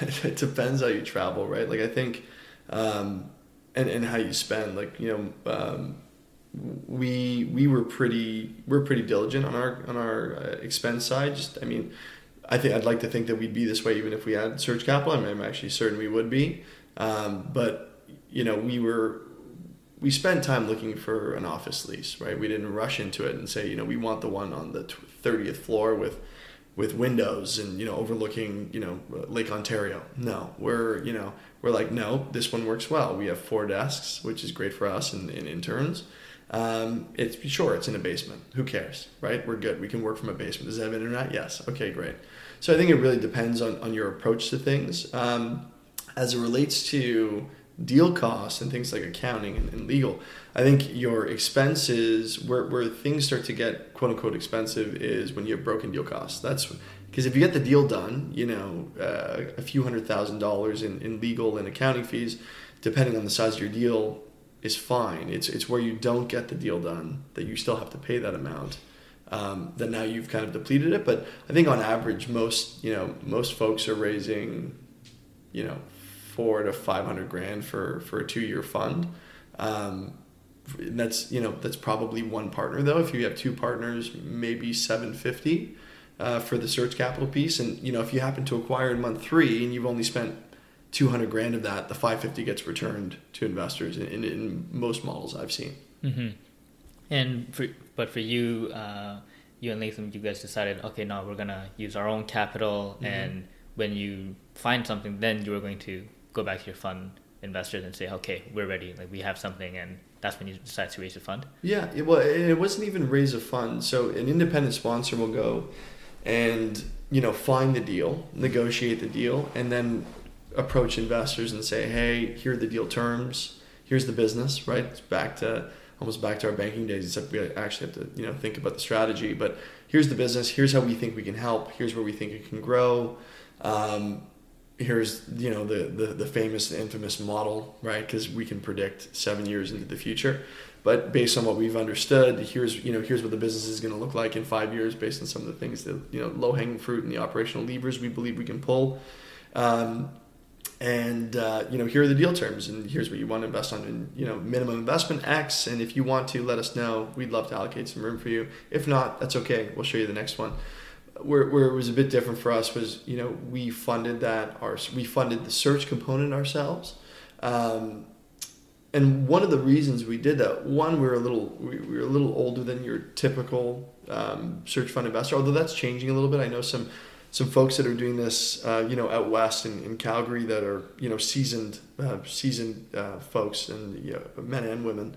it depends how you travel, right? Like I think, um, and and how you spend. Like you know, um, we we were pretty we're pretty diligent on our on our uh, expense side. Just I mean, I think I'd like to think that we'd be this way even if we had search capital. I mean, I'm actually certain we would be. Um, but you know, we were we spent time looking for an office lease, right? We didn't rush into it and say, you know, we want the one on the thirtieth floor with with windows and you know overlooking you know Lake Ontario. No, we're you know we're like no, this one works well. We have four desks, which is great for us and, and interns. Um, it's sure it's in a basement. Who cares, right? We're good. We can work from a basement. Does it have internet? Yes. Okay, great. So I think it really depends on, on your approach to things. Um, as it relates to deal costs and things like accounting and, and legal, I think your expenses, where, where things start to get quote unquote expensive, is when you have broken deal costs. That's because if you get the deal done, you know, uh, a few hundred thousand dollars in, in legal and accounting fees, depending on the size of your deal, is fine. It's it's where you don't get the deal done that you still have to pay that amount. Um, that now you've kind of depleted it. But I think on average, most you know most folks are raising, you know, four to five hundred grand for for a two year fund. Um, and that's you know that's probably one partner though. If you have two partners, maybe seven fifty uh, for the search capital piece. And you know if you happen to acquire in month three and you've only spent 200 grand of that, the 550 gets returned to investors in, in, in most models I've seen. hmm And for but for you, uh, you and Laith, you guys decided, okay, no, we're gonna use our own capital, Mhm. and when you find something, then you are going to go back to your fund investors and say, okay, we're ready, like we have something, and that's when you decide to raise a fund. Yeah, it, well, it wasn't even raise a fund. So an independent sponsor will go and you know find the deal, negotiate the deal, and then approach investors and say, hey, here are the deal terms. Here's the business, right? It's back to almost back to our banking days, except we actually have to you know think about the strategy. But here's the business. Here's how we think we can help. Here's where we think it can grow. Um, here's you know the, the the famous and infamous model right? Because we can predict seven years into the future. But based on what we've understood here's you know here's what the business is going to look like in five years based on some of the things that you know low hanging fruit and the operational levers we believe we can pull. Um, and uh, you know here are the deal terms and here's what you want to invest on. And you know minimum investment x and if you want to let us know. We'd love to allocate some room for you. If not that's okay. We'll show you the next one where, where it was a bit different for us was you know we funded that our we funded the search component ourselves. Um, and one of the reasons we did that one we were a little we, we were a little older than your typical um, search fund investor although that's changing a little bit. I know some some folks that are doing this uh, you know out west in, in calgary that are you know seasoned uh, seasoned uh, folks and you know, men and women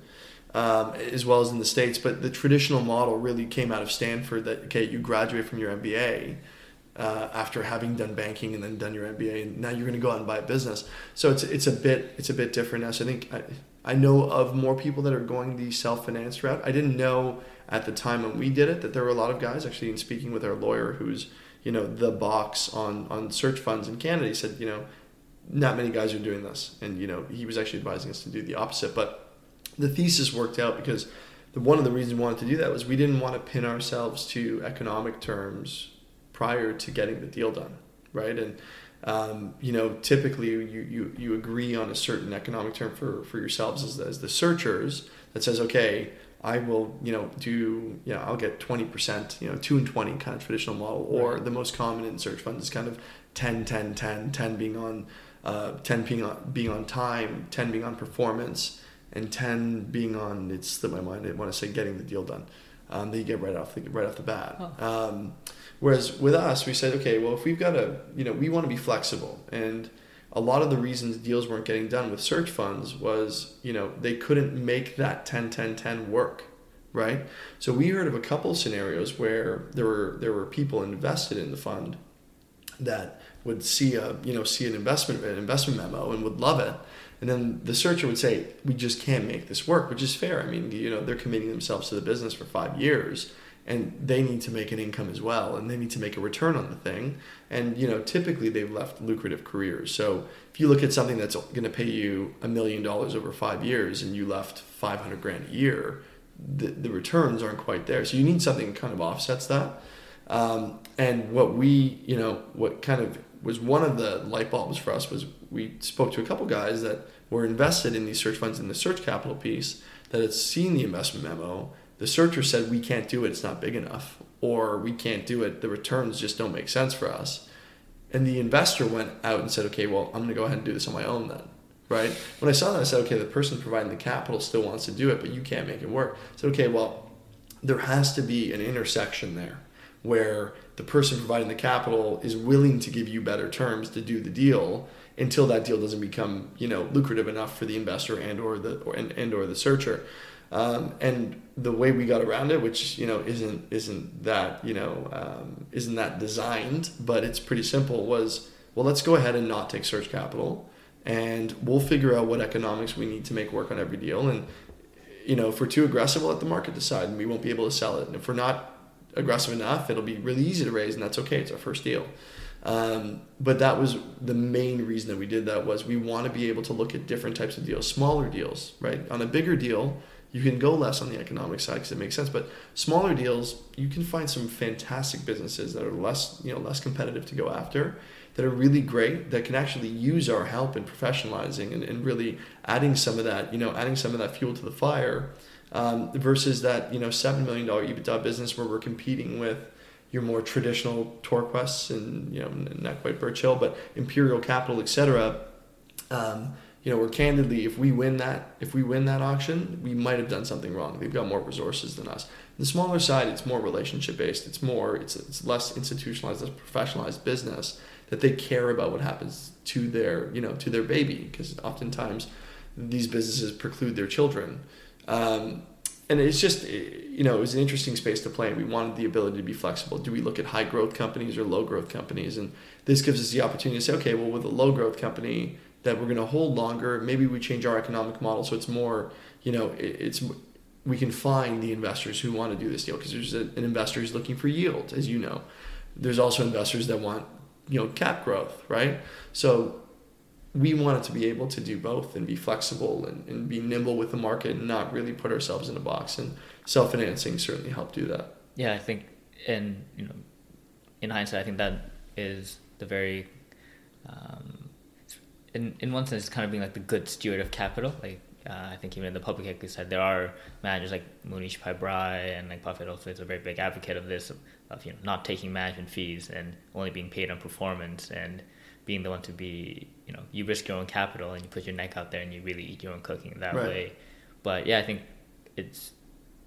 um, as well as in the states. But the traditional model really came out of Stanford. That okay, you graduate from your MBA. Uh, after having done banking and then done your MBA, and now you're going to go out and buy a business. So it's it's a bit it's a bit different now. So I think I, I know of more people that are going the self financed route. I didn't know at the time when we did it that there were a lot of guys actually in speaking with our lawyer who's you know the box on on search funds in Canada. He said you know not many guys are doing this, and you know he was actually advising us to do the opposite, but the thesis worked out because the, one of the reasons we wanted to do that was we didn't want to pin ourselves to economic terms prior to getting the deal done, right? And um, you know, typically you, you, you agree on a certain economic term for, for yourselves as, as the searchers that says, okay, I will, you know, do, you know, I'll get 20%, you know, 2 and 20 kind of traditional model, or right. the most common in search funds is kind of 10, 10, 10, 10 being on, uh, 10 being on, being on time, 10 being on performance, and 10 being on it slipped my mind i want to say getting the deal done. Um, that you get right off the right off the bat. Oh. um, whereas with us we said okay well if we've got a you know we want to be flexible. And a lot of the reasons deals weren't getting done with search funds was you know they couldn't make that 10 10 10 work right? So we heard of a couple of scenarios where there were there were people invested in the fund that would see a you know see an investment an investment memo and would love it and then the searcher would say, "We just can't make this work," which is fair. I mean, you know, they're committing themselves to the business for five years, and they need to make an income as well, and they need to make a return on the thing. And you know, typically they've left lucrative careers. So if you look at something that's going to pay you a million dollars over five years, and you left five hundred grand a year, the the returns aren't quite there. So you need something that kind of offsets that. Um, and what we, you know, what kind of was one of the light bulbs for us was we spoke to a couple guys that were invested in these search funds in the search capital piece that had seen the investment memo. The searcher said, We can't do it, it's not big enough, or we can't do it, the returns just don't make sense for us. And the investor went out and said, Okay, well, I'm going to go ahead and do this on my own then. Right? When I saw that, I said, Okay, the person providing the capital still wants to do it, but you can't make it work. I said, Okay, well, there has to be an intersection there where the person providing the capital is willing to give you better terms to do the deal until that deal doesn't become you know lucrative enough for the investor and or the or, and, and or the searcher. Um, and the way we got around it which you know isn't isn't that you know um, isn't that designed but it's pretty simple was well let's go ahead and not take search capital and we'll figure out what economics we need to make work on every deal. And you know if we're too aggressive we'll let the market decide and we won't be able to sell it. And if we're not aggressive enough it'll be really easy to raise and that's okay it's our first deal um, but that was the main reason that we did that was we want to be able to look at different types of deals, smaller deals, right? On a bigger deal, you can go less on the economic side because it makes sense. But smaller deals, you can find some fantastic businesses that are less, you know, less competitive to go after, that are really great, that can actually use our help in professionalizing and, and really adding some of that, you know, adding some of that fuel to the fire, um, versus that, you know, seven million dollar EBITDA business where we're competing with your more traditional TorQuests and you know not quite Birch Hill, but Imperial Capital, etc. Um, you know, we're candidly, if we win that, if we win that auction, we might have done something wrong. They've got more resources than us. The smaller side, it's more relationship based. It's more, it's it's less institutionalized, less professionalized business that they care about what happens to their, you know, to their baby because oftentimes these businesses preclude their children. Um, and it's just you know it was an interesting space to play and we wanted the ability to be flexible. Do we look at high growth companies or low growth companies? And this gives us the opportunity to say okay well with a low growth company that we're going to hold longer maybe we change our economic model so it's more you know it's we can find the investors who want to do this deal because there's an investor who's looking for yield as you know. There's also investors that want you know cap growth right? So we wanted to be able to do both and be flexible and, and be nimble with the market and not really put ourselves in a box. And self-financing certainly helped do that. Yeah i think and you know in hindsight i think that is the very um, in, in one sense it's kind of being like the good steward of capital. Like uh, I think even in the public equity side, there are managers like Mohnish Pabrai and like Buffett also is a very big advocate of this, of, of, you know not taking management fees and only being paid on performance. And being the one to be, you know, you risk your own capital and you put your neck out there and you really eat your own cooking that right. way. But yeah, I think it's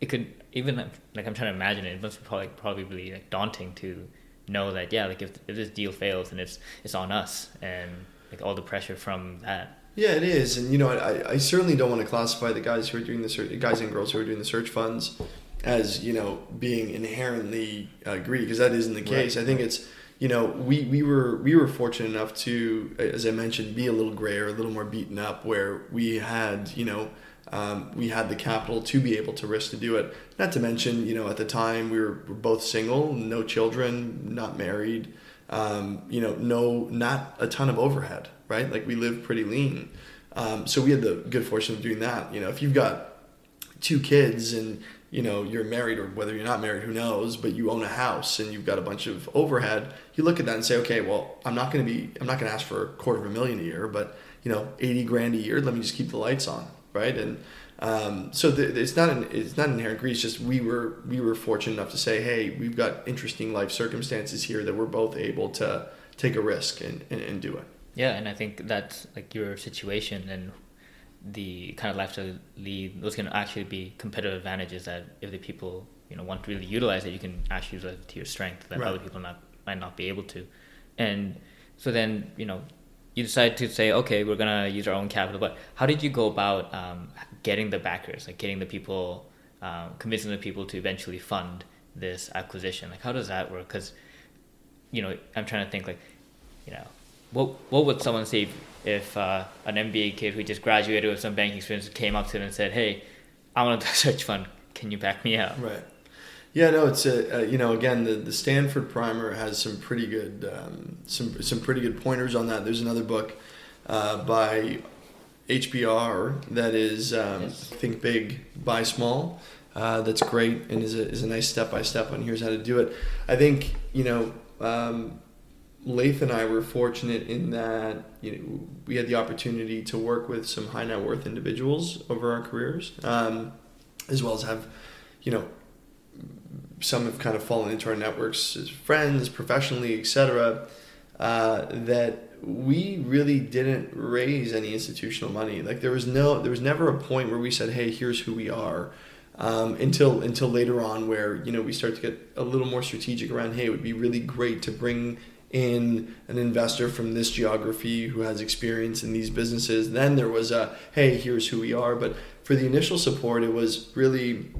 it could even like I'm trying to imagine it. It must be probably probably like daunting to know that yeah, like if if this deal fails and it's it's on us and like all the pressure from that. Yeah, it is, and you know, I, I certainly don't want to classify the guys who are doing the search, guys and girls who are doing the search funds, as you know being inherently uh, greedy because that isn't the case. Right. I think it's you know we we were we were fortunate enough to, as I mentioned, be a little grayer, a little more beaten up, where we had you know. Um, we had the capital to be able to risk to do it. Not to mention, you know, at the time we were, both single, no children, not married, um, you know, no, not a ton of overhead, right? Like we lived pretty lean. Um, so we had the good fortune of doing that. You know, if you've got two kids and you know you're married or whether you're not married who knows but you own a house and you've got a bunch of overhead you look at that and say okay well i'm not going to be i'm not going to ask for a quarter of a million a year but you know 80 grand a year let me just keep the lights on right? And um, so the, it's not an it's not inherent greed it's just we were we were fortunate enough to say hey we've got interesting life circumstances here that we're both able to take a risk and, and, and do it. Yeah and i think that's like your situation and the kind of lifestyle lead, those can actually be competitive advantages that if the people you know want to really utilize it, you can actually use it to your strength that right. other people not might not be able to. And so then you know you decide to say, okay, we're gonna use our own capital. But how did you go about um, getting the backers, like getting the people, um, convincing the people to eventually fund this acquisition? Like how does that work? Because you know I'm trying to think like you know what what would someone say if, uh, an MBA kid who just graduated with some banking experience came up to them and said, "Hey, I want to do a search fund. Can you back me up?" Right. Yeah, no, it's a, uh, you know again the, the Stanford Primer has some pretty good um, some some pretty good pointers on that. There's another book uh, by HBR that is um, yes. Think Big, Buy Small. Uh, that's great and is a, is a nice step by step on here's how to do it. I think you know um, Laith and I were fortunate in that you know we had the opportunity to work with some high net worth individuals over our careers, um, as well as have, you know, some have kind of fallen into our networks as friends, professionally, etc. Uh, that we really didn't raise any institutional money. Like there was no, there was never a point where we said, "Hey, here's who we are." Um, until until later on, where you know we start to get a little more strategic around. Hey, it would be really great to bring in an investor from this geography who has experience in these businesses. Then there was a, hey, here's who we are. But for the initial support, it was really,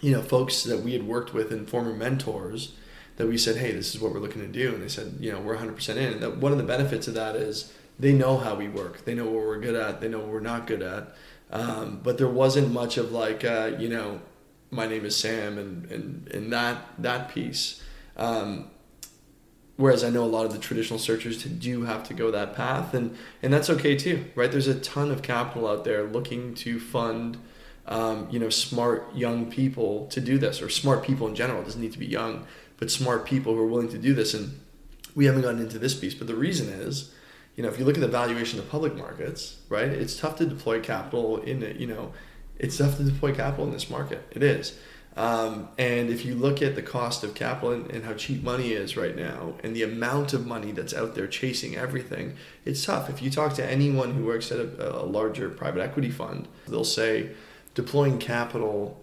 you know, folks that we had worked with and former mentors that we said, hey, this is what we're looking to do. And they said, you know, we're 100% in. And that one of the benefits of that is they know how we work. They know what we're good at. They know what we're not good at. Um, but there wasn't much of like, uh, you know, my name is Sam and, and, and that, that piece. Um, Whereas I know a lot of the traditional searchers do have to go that path, and and that's okay too, right? There's a ton of capital out there looking to fund, um, you know, smart young people to do this, or smart people in general. It doesn't need to be young, but smart people who are willing to do this. And we haven't gotten into this piece, but the reason is, you know, if you look at the valuation of public markets, right, it's tough to deploy capital in it. You know, it's tough to deploy capital in this market. It is. Um, and if you look at the cost of capital and, and, how cheap money is right now, and the amount of money that's out there chasing everything, it's tough. If you talk to anyone who works at a, a larger private equity fund, they'll say deploying capital,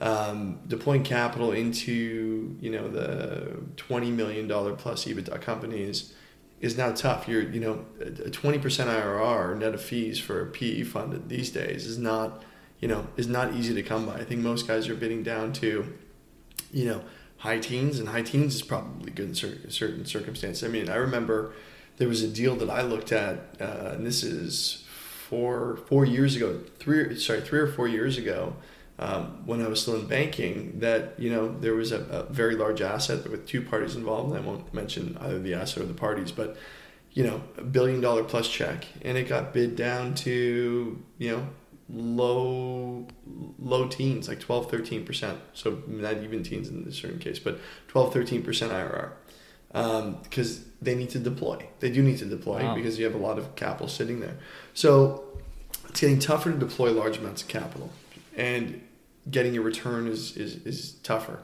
um, deploying capital into you know the twenty million dollar plus EBITDA companies is now tough. You're you know a twenty percent IRR net of fees for a PE fund these days is not you know, is not easy to come by. I think most guys are bidding down to, you know, high teens, and high teens is probably good in cer- certain circumstances. I mean, I remember there was a deal that I looked at, uh, and this is four four years ago, three sorry, three or four years ago. Um, when I was still in banking, that you know there was a, a very large asset with two parties involved, and I won't mention either the asset or the parties, but you know, a billion dollar plus check, and it got bid down to you know low low teens like 12 13% so not even teens in this certain case but 12 13% irr because um, they need to deploy. They do need to deploy wow. because you have a lot of capital sitting there. So it's getting tougher to deploy large amounts of capital and getting a return is, is, is tougher.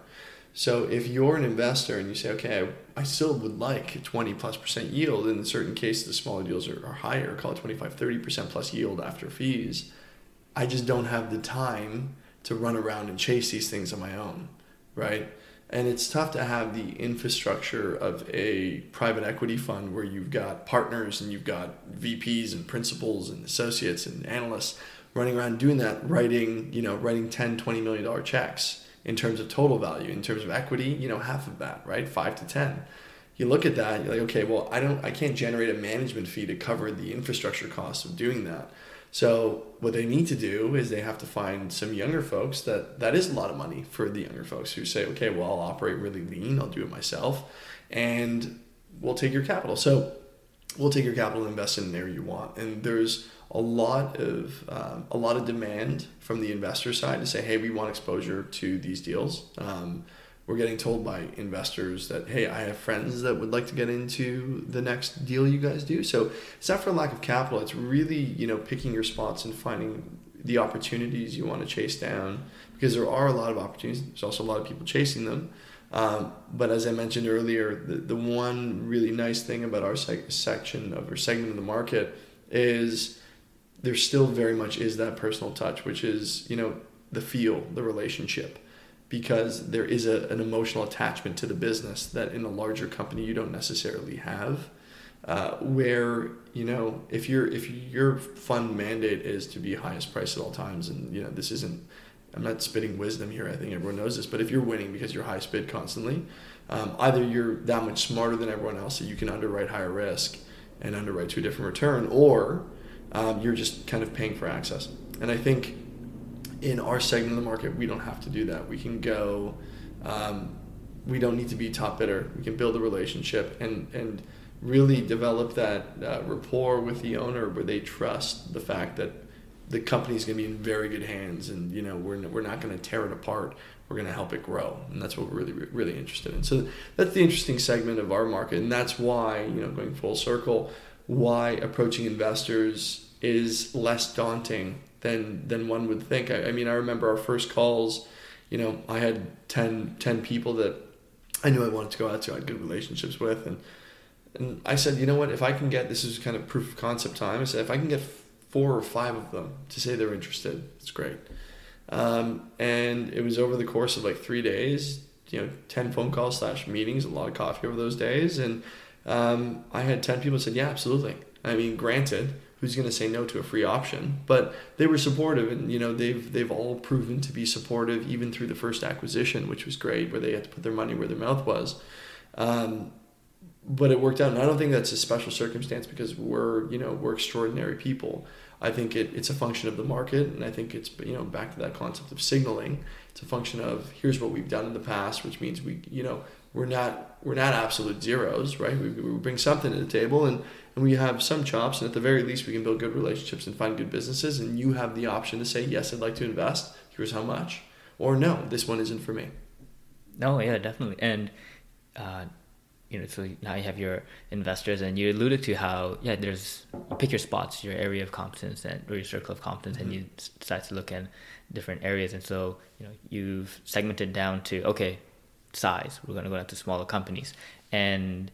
So if you're an investor and you say okay I, still would like 20 plus percent yield in a certain cases the smaller deals are, are higher call it 25 30% plus yield after fees I just don't have the time to run around and chase these things on my own, right? And it's tough to have the infrastructure of a private equity fund where you've got partners and you've got VPs and principals and associates and analysts running around doing that, writing, you know, writing 10, 20 million dollar checks in terms of total value. In terms of equity, you know, half of that, right? Five to 10. You look at that, you're like, okay, well, I don't I can't generate a management fee to cover the infrastructure costs of doing that. So what they need to do is they have to find some younger folks that that is a lot of money for the younger folks who say, okay, well, I'll operate really lean, I'll do it myself, and we'll take your capital. So we'll take your capital and invest in there you want. And there's a lot of um, a lot of demand from the investor side to say, hey, we want exposure to these deals. Um, we're getting told by investors that hey i have friends that would like to get into the next deal you guys do. So it's not for lack of capital it's really you know picking your spots and finding the opportunities you want to chase down because there are a lot of opportunities there's also a lot of people chasing them. Um, but as i mentioned earlier the, the one really nice thing about our sec- section of our segment of the market is there still very much is that personal touch which is you know the feel the relationship because there is a, an emotional attachment to the business that in a larger company you don't necessarily have. Uh, where you know if your if your fund mandate is to be highest price at all times, and you know this isn't, I'm not spitting wisdom here. I think everyone knows this, but if you're winning because you're highest bid constantly, um, either you're that much smarter than everyone else that you can underwrite higher risk and underwrite to a different return, or um, you're just kind of paying for access. And I think in our segment of the market, we don't have to do that. We can go. Um, we don't need to be top bidder. We can build a relationship and and really develop that uh, rapport with the owner where they trust the fact that the company is going to be in very good hands and you know we're, we're not going to tear it apart we're going to help it grow and that's what we're really really interested in so that's the interesting segment of our market and that's why you know going full circle why approaching investors is less daunting than than one would think. I, I mean, I remember our first calls. You know, I had 10, 10 people that I knew I wanted to go out to. I had good relationships with, and and I said, you know what? If I can get this is kind of proof of concept time. I said, if I can get four or five of them to say they're interested, it's great. Um, and it was over the course of like three days. You know, ten phone calls slash meetings, a lot of coffee over those days, and um, I had ten people said, yeah, absolutely. I mean, granted, who's going to say no to a free option. But they were supportive and you know they've they've all proven to be supportive even through the first acquisition which was great where they had to put their money where their mouth was. Um, but it worked out and i don't think that's a special circumstance because we're you know we're extraordinary people i think it, it's a function of the market and i think it's you know back to that concept of signaling it's a function of here's what we've done in the past which means we you know we're not we're not absolute zeros right? We, we bring something to the table and and we have some chops and at the very least we can build good relationships and find good businesses and you have the option to say yes i'd like to invest. Here's how much. Or no this one isn't for me. No yeah definitely. And uh, you know so now you have your investors and you alluded to how yeah there's you pick your spots your area of competence and or your circle of competence mm-hmm. and you start to look in different areas and so you know you've segmented down to okay size we're going to go down to smaller companies and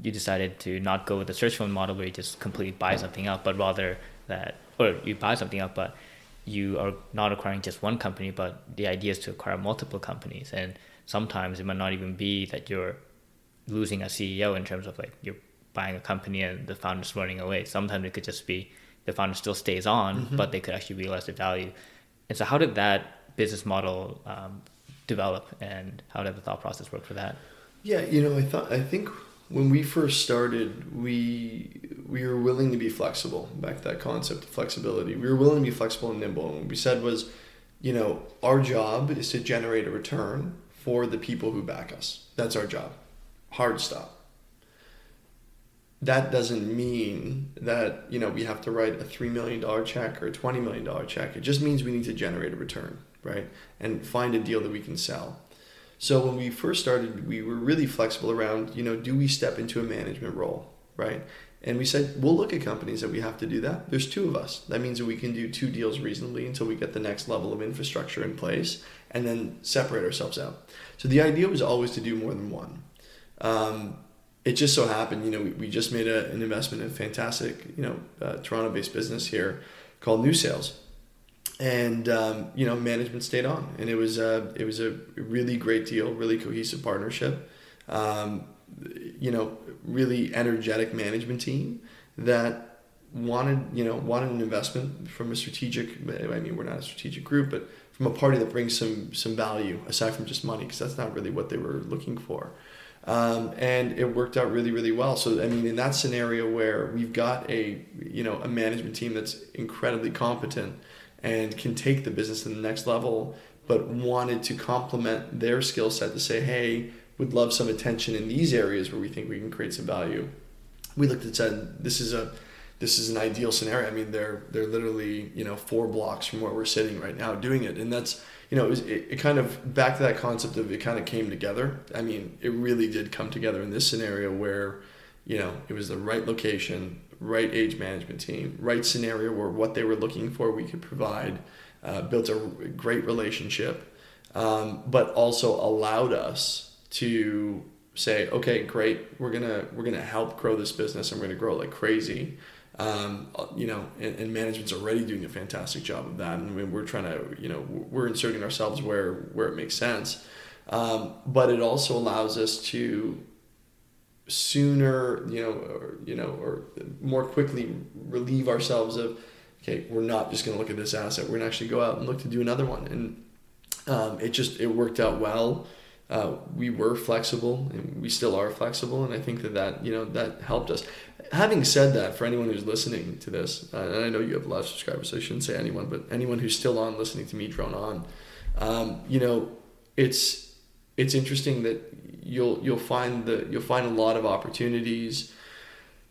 you decided to not go with the search fund model where you just completely buy something up, but rather that, or you buy something up, but you are not acquiring just one company, but the idea is to acquire multiple companies. And sometimes it might not even be that you're losing a CEO in terms of like you're buying a company and the founder's running away. Sometimes it could just be the founder still stays on, mm-hmm. but they could actually realize the value. And so, how did that business model um, develop, and how did the thought process work for that? Yeah, you know, I thought I think when we first started, we we were willing to be flexible. Back to that concept of flexibility, we were willing to be flexible and nimble. And what we said was, you know, our job is to generate a return for the people who back us. That's our job. Hard stop. That doesn't mean that you know we have to write a three million dollar check or a twenty million dollar check. It just means we need to generate a return, right? And find a deal that we can sell. So when we first started, we were really flexible around, you know, do we step into a management role, right? And we said, we'll look at companies that we have to do that. There's two of us. That means that we can do two deals reasonably until we get the next level of infrastructure in place and then separate ourselves out. So the idea was always to do more than one. Um, it just so happened, you know, we, we just made a, an investment in a fantastic, you know, uh, Toronto based business here called New Sales and um, you know management stayed on, and it was a it was a really great deal, really cohesive partnership. Um, you know, really energetic management team that wanted you know wanted an investment from a strategic. I mean, we're not a strategic group, but from a party that brings some some value aside from just money, because that's not really what they were looking for. Um, and it worked out really really well so i mean in that scenario where we've got a you know a management team that's incredibly competent and can take the business to the next level, but wanted to complement their skill set to say, hey, would love some attention in these areas where we think we can create some value. We looked at said this is a this is an ideal scenario. I mean, they're they're literally you know four blocks from where we're sitting right now doing it, and that's you know it, was, it, it kind of back to that concept of it kind of came together. I mean, it really did come together in this scenario where you know it was the right location, right age management team, right scenario where what they were looking for we could provide, uh, built a great relationship, um, but also allowed us to say, okay, great, we're gonna we're gonna help grow this business and we're gonna grow like crazy. Um, you know, and, and, management's already doing a fantastic job of that, and I mean, we're trying to, you know, we're inserting ourselves where where it makes sense. Um, but it also allows us to sooner, you know, or, you know, or more quickly relieve ourselves of, okay, we're not just going to look at this asset. We're going to actually go out and look to do another one. And um, it just, it worked out well. Uh, we were flexible and we still are flexible. And I think that that, you know, that helped us. Having said that, for anyone who's listening to this, uh, and I know you have a lot of subscribers, so I shouldn't say anyone, but anyone who's still on listening to me drone on, um, you know, it's, it's interesting that you'll you'll find the you'll find a lot of opportunities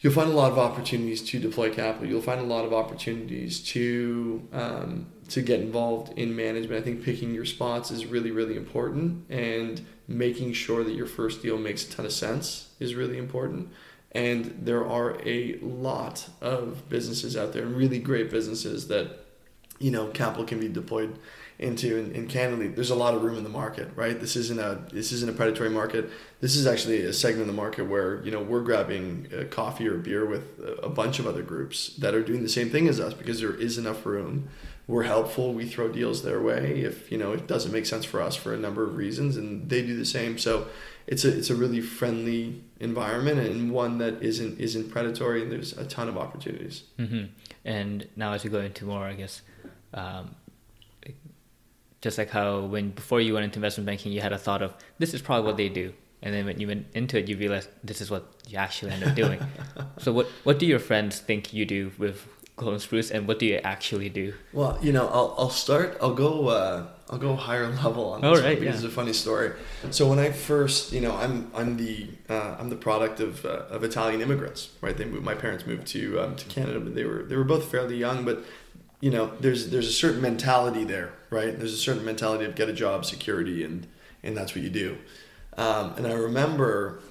you'll find a lot of opportunities to deploy capital you'll find a lot of opportunities to um, to get involved in management. I think picking your spots is really really important and making sure that your first deal makes a ton of sense is really important. And there are a lot of businesses out there and really great businesses that you know capital can be deployed into and, and candidly there's a lot of room in the market right? This isn't a this isn't a predatory market. This is actually a segment of the market where you know we're grabbing a coffee or beer with a bunch of other groups that are doing the same thing as us because there is enough room we're helpful we throw deals their way if you know it doesn't make sense for us for a number of reasons and they do the same so it's a it's a really friendly environment and one that isn't isn't predatory and there's a ton of opportunities mm-hmm. and now as we go into more i guess um, just like how when before you went into investment banking, you had a thought of this is probably what they do, and then when you went into it, you realized this is what you actually end up doing. so what what do your friends think you do with Golden Spruce, and what do you actually do? Well, you know, I'll I'll start. I'll go. Uh, I'll go higher level on this right, because yeah. it's a funny story. So when I first, you know, I'm I'm the uh, I'm the product of, uh, of Italian immigrants, right? They moved. My parents moved to um, to Canada, but they were they were both fairly young, but you know, there's there's a certain mentality there, right? There's a certain mentality of get a job, security, and and that's what you do. Um, and I remember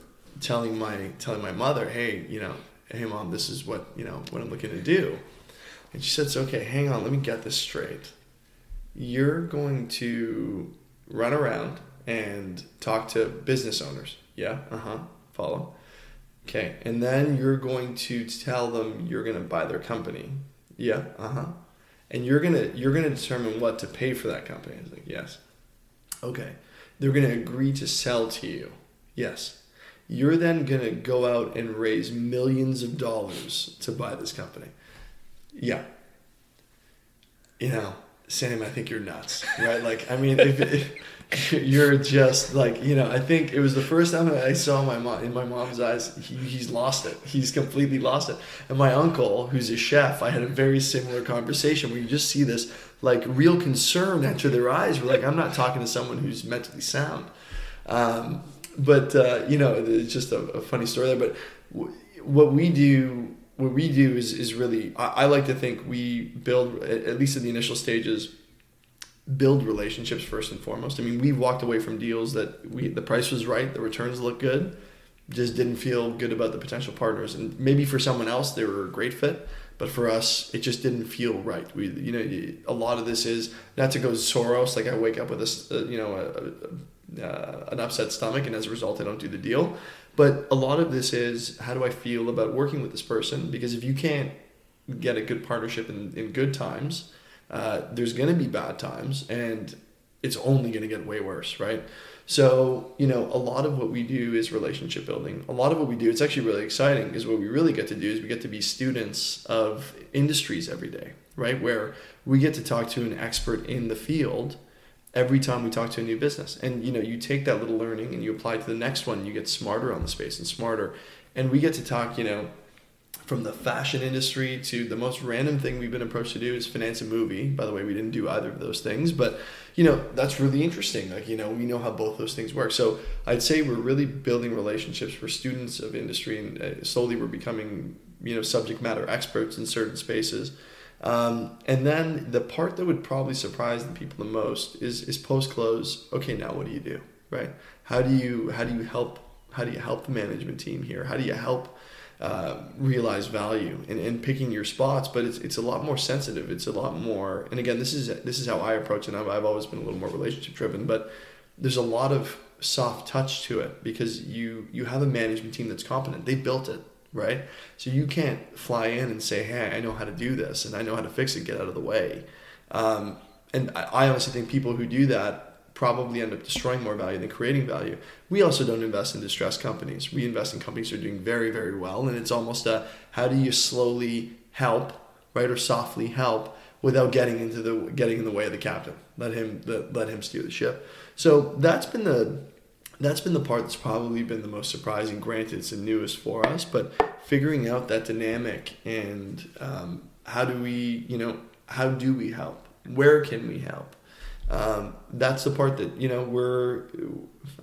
telling my telling my mother, hey, you know, hey mom, this is what you know what I'm looking to do. And she said, "It's okay. Hang on, let me get this straight. You're going to run around and talk to business owners. Yeah, uh huh. Follow. Okay, and then you're going to tell them you're going to buy their company. Yeah, uh huh and you're gonna you're gonna determine what to pay for that company. It's like yes, okay. They're gonna agree to sell to you. Yes, you're then gonna go out and raise millions of dollars to buy this company. Yeah. You know, Sam, I think you're nuts, right? Like, I mean, if, if you're just like you know i think it was the first time i saw my mom in my mom's eyes he, he's lost it. He's completely lost it. And my uncle who's a chef i had a very similar conversation where you just see this like real concern enter their eyes. We're like i'm not talking to someone who's mentally sound. Um, but uh, you know it's just a, a funny story there. But w- what we do what we do is, is really I, I like to think we build at least in the initial stages build relationships first and foremost. I mean, we walked away from deals that we the price was right, the returns looked good, just didn't feel good about the potential partners. And maybe for someone else they were a great fit, but for us it just didn't feel right. We you know a lot of this is not to go Soros like I wake up with a uh, you know a, a, uh, an upset stomach and as a result I don't do the deal. But a lot of this is how do I feel about working with this person? Because if you can't get a good partnership in, in good times, uh, there's going to be bad times and it's only going to get way worse, right? So, you know, a lot of what we do is relationship building. A lot of what we do, it's actually really exciting because what we really get to do is we get to be students of industries every day, right? Where we get to talk to an expert in the field every time we talk to a new business. And, you know, you take that little learning and you apply to the next one, you get smarter on the space and smarter. And we get to talk, you know, from the fashion industry to the most random thing we've been approached to do is finance a movie. By the way, we didn't do either of those things, but you know that's really interesting. Like you know, we know how both those things work. So I'd say we're really building relationships for students of industry, and uh, slowly we're becoming you know subject matter experts in certain spaces. Um, and then the part that would probably surprise the people the most is is post close. Okay, now what do you do? Right? How do you how do you help how do you help the management team here? How do you help uh, realize value and, in picking your spots, but it's, it's a lot more sensitive. It's a lot more, and again, this is this is how I approach it. I've, I've always been a little more relationship driven, but there's a lot of soft touch to it because you you have a management team that's competent. They built it, right? So you can't fly in and say, "Hey, I know how to do this and I know how to fix it. Get out of the way." Um, and I, honestly think people who do that probably end up destroying more value than creating value. We also don't invest in distressed companies. We invest in companies that are doing very, very well. And it's almost a how do you slowly help, right, or softly help without getting into the getting in the way of the captain. Let him let him steer the ship. So that's been the that's been the part that's probably been the most surprising. Granted, it's the newest for us, but figuring out that dynamic and um, how do we, you know, how do we help? Where can we help? um, that's the part that you know we're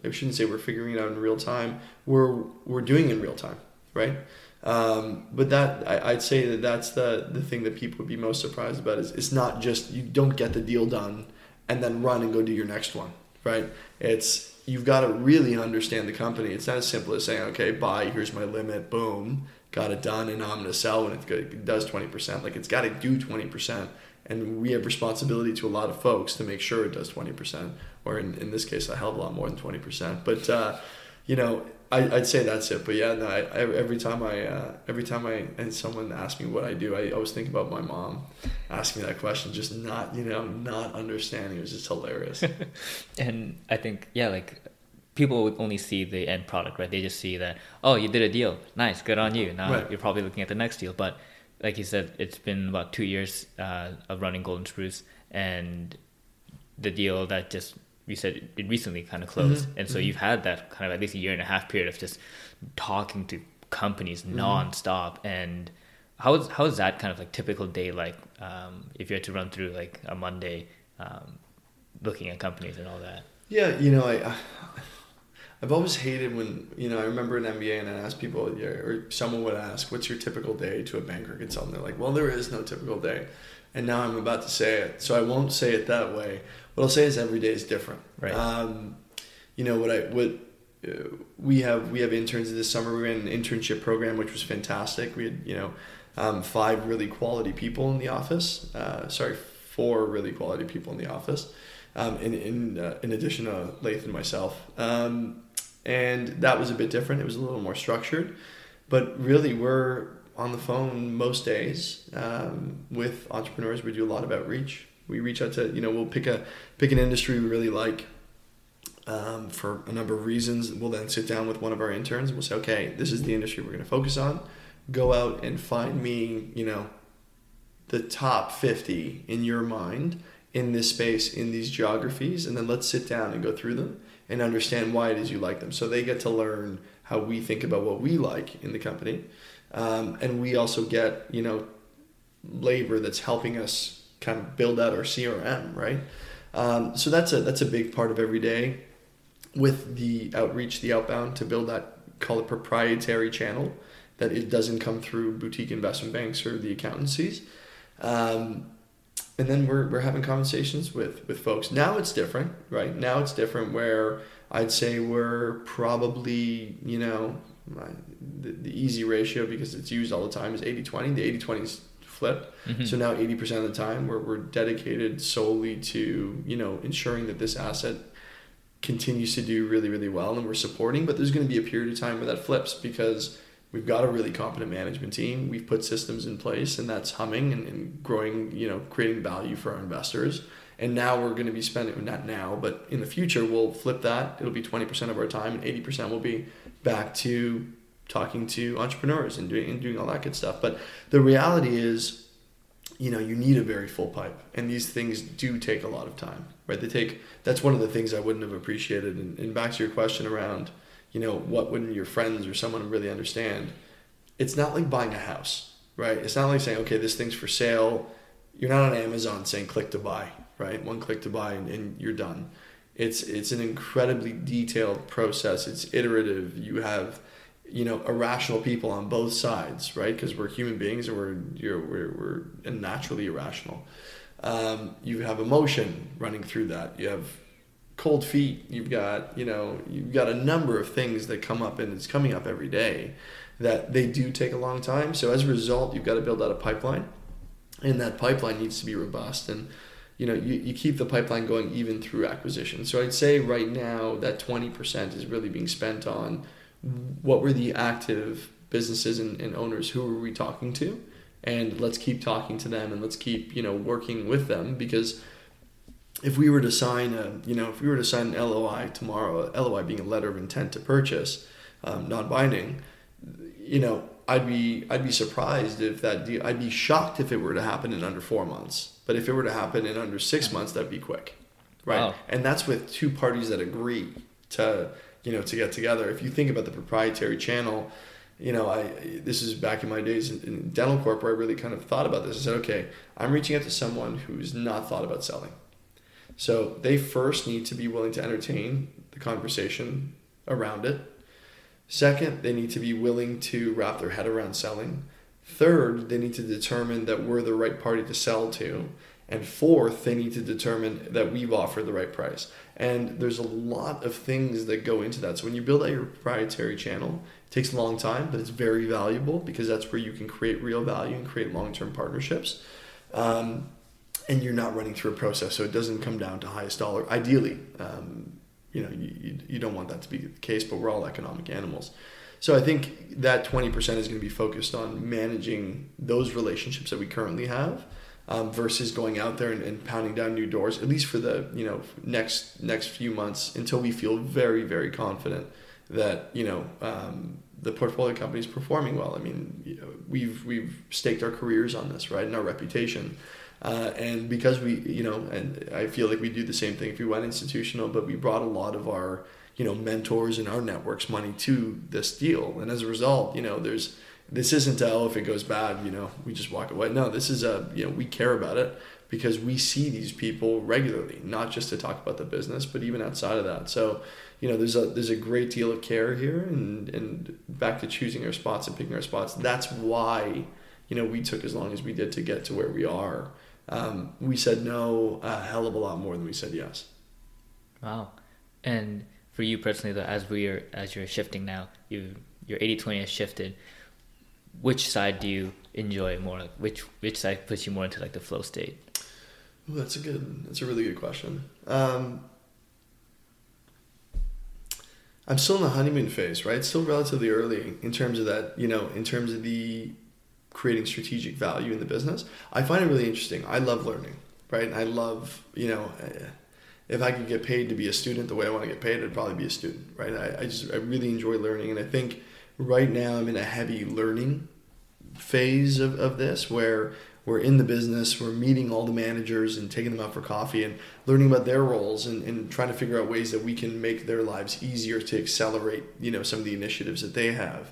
I shouldn't say we're figuring it out in real time. We're we're doing in real time, right? Um, but that I, would say that that's the the thing that people would be most surprised about is it's not just you don't get the deal done and then run and go do your next one, right? It's you've got to really understand the company. It's not as simple as saying, okay, buy, here's my limit, boom, got it done, and I'm going to sell when it does twenty percent. Like it's got to do twenty percent and we have responsibility to a lot of folks to make sure it does 20% or in, in this case a hell of a lot more than 20% but uh, you know I, I'd say that's it but yeah no, I, I every time I uh, every time I and someone asks me what I do I always think about my mom asking me that question just not you know not understanding. It was just hilarious. And I think yeah like people would only see the end product right? They just see that oh you did a deal. Nice. Good on you. Now right. you're probably looking at the next deal. But like you said, it's been about two years uh, of running Golden Spruce, and the deal that just you said it recently kind of closed, mm-hmm. and so mm-hmm. you've had that kind of at least a year and a half period of just talking to companies mm-hmm. nonstop. And how is how is that kind of like typical day like um, if you had to run through like a Monday, um, looking at companies and all that? Yeah, you know, I I've always hated when you know I remember an MBA and I asked people or someone would ask, "What's your typical day?" to a banker consultant. They're like, "Well, there is no typical day," and now I'm about to say it, so I won't say it that way. What I'll say is every day is different. Right. Um, you know what I what uh, we have we have interns this summer. We ran an internship program which was fantastic. We had you know um, five really quality people in the office. Uh, sorry, four really quality people in the office. Um, in in uh, in addition to Laith and myself. Um, and that was a bit different. It was a little more structured, but really we're on the phone most days um, with entrepreneurs. We do a lot of outreach. We reach out to you know we'll pick a pick an industry we really like. Um, for a number of reasons, we'll then sit down with one of our interns and we'll say, okay, this is the industry we're going to focus on. Go out and find me, you know, the top 50 in your mind in this space, in these geographies, and then let's sit down and go through them and understand why it is you like them. So they get to learn how we think about what we like in the company, um, and we also get you know labor that's helping us kind of build out our CRM, right? Um, so that's a that's a big part of every day with the outreach, the outbound to build that call it proprietary channel that it doesn't come through boutique investment banks or the accountancies. Um, and then we're, we're having conversations with, with folks. Now it's different, right? Now it's different where I'd say we're probably, you know, the, the easy ratio because it's used all the time is 80 20. The 80 20 is flipped. Mm-hmm. So now 80% of the time we're, we're dedicated solely to, you know, ensuring that this asset continues to do really, really well and we're supporting. But there's going to be a period of time where that flips because we've got a really competent management team. We've put systems in place, and that's humming and, and growing. You know, creating value for our investors. And now we're going to be spending not now, but in the future, we'll flip that. It'll be twenty percent of our time, and eighty percent will be back to talking to entrepreneurs and doing and doing all that good stuff. But the reality is you know you need a very full pipe and these things do take a lot of time right? They take that's one of the things i wouldn't have appreciated. And, and back to your question around you know what wouldn't your friends or someone really understand? It's not like buying a house right? It's not like saying okay this thing's for sale. You're not on amazon saying click to buy right? One click to buy and, and you're done. It's it's an incredibly detailed process. It's iterative. You have you know irrational people on both sides right? Because we're human beings and we're you're, we're, we're naturally irrational. Um, you have emotion running through that. You have cold feet. You've got you know you've got a number of things that come up and it's coming up every day that they do take a long time. So as a result you've got to build out a pipeline and that pipeline needs to be robust and you know you, you keep the pipeline going even through acquisition. So i'd say right now that 20% is really being spent on what were the active businesses and, and owners? Who were we talking to? And let's keep talking to them and let's keep you know working with them because if we were to sign a you know if we were to sign an LOI tomorrow LOI being a letter of intent to purchase um, non-binding you know I'd be I'd be surprised if that deal I'd be shocked if it were to happen in under four months. But if it were to happen in under six months that'd be quick right? Wow. and that's with two parties that agree to you know, to get together. If you think about the proprietary channel, you know, I this is back in my days in, in dentalcorp where I really kind of thought about this. I said, okay, I'm reaching out to someone who's not thought about selling. So they first need to be willing to entertain the conversation around it. Second, they need to be willing to wrap their head around selling. Third, they need to determine that we're the right party to sell to. And fourth, they need to determine that we've offered the right price. And there's a lot of things that go into that. So when you build out your proprietary channel, it takes a long time, but it's very valuable because that's where you can create real value and create long term partnerships. Um, and you're not running through a process, so it doesn't come down to highest dollar. Ideally, um, you know, you, you, you don't want that to be the case, but we're all economic animals. So I think that 20% is going to be focused on managing those relationships that we currently have um, versus going out there and, and, pounding down new doors at least for the you know next next few months until we feel very very confident that you know um, the portfolio company is performing well. I mean, you know, we've we've staked our careers on this, right, and our reputation. Uh, and because we, you know, and I feel like we do the same thing if we went institutional, but we brought a lot of our, you know, mentors and our networks money to this deal, and as a result, you know, there's this isn't a, oh if it goes bad you know we just walk away. No this is a you know we care about it because we see these people regularly not just to talk about the business but even outside of that. So you know there's a there's a great deal of care here and and back to choosing our spots and picking our spots. That's why you know we took as long as we did to get to where we are. Um, we said no a hell of a lot more than we said yes. Wow. And for you personally though as we are as you're shifting now you your 80-20 has shifted which side do you enjoy more? Like which which side puts you more into like the flow state? Ooh, that's a good. That's a really good question. Um, I'm still in the honeymoon phase, right? Still relatively early in terms of that. You know, in terms of the creating strategic value in the business. I find it really interesting. I love learning, right? And I love, you know, eh, if I could get paid to be a student the way I want to get paid, I'd probably be a student, right? I, I just I really enjoy learning, and I think right now I'm in a heavy learning phase of, of this where we're in the business, we're meeting all the managers and taking them out for coffee and learning about their roles and, and trying to figure out ways that we can make their lives easier to accelerate, you know, some of the initiatives that they have.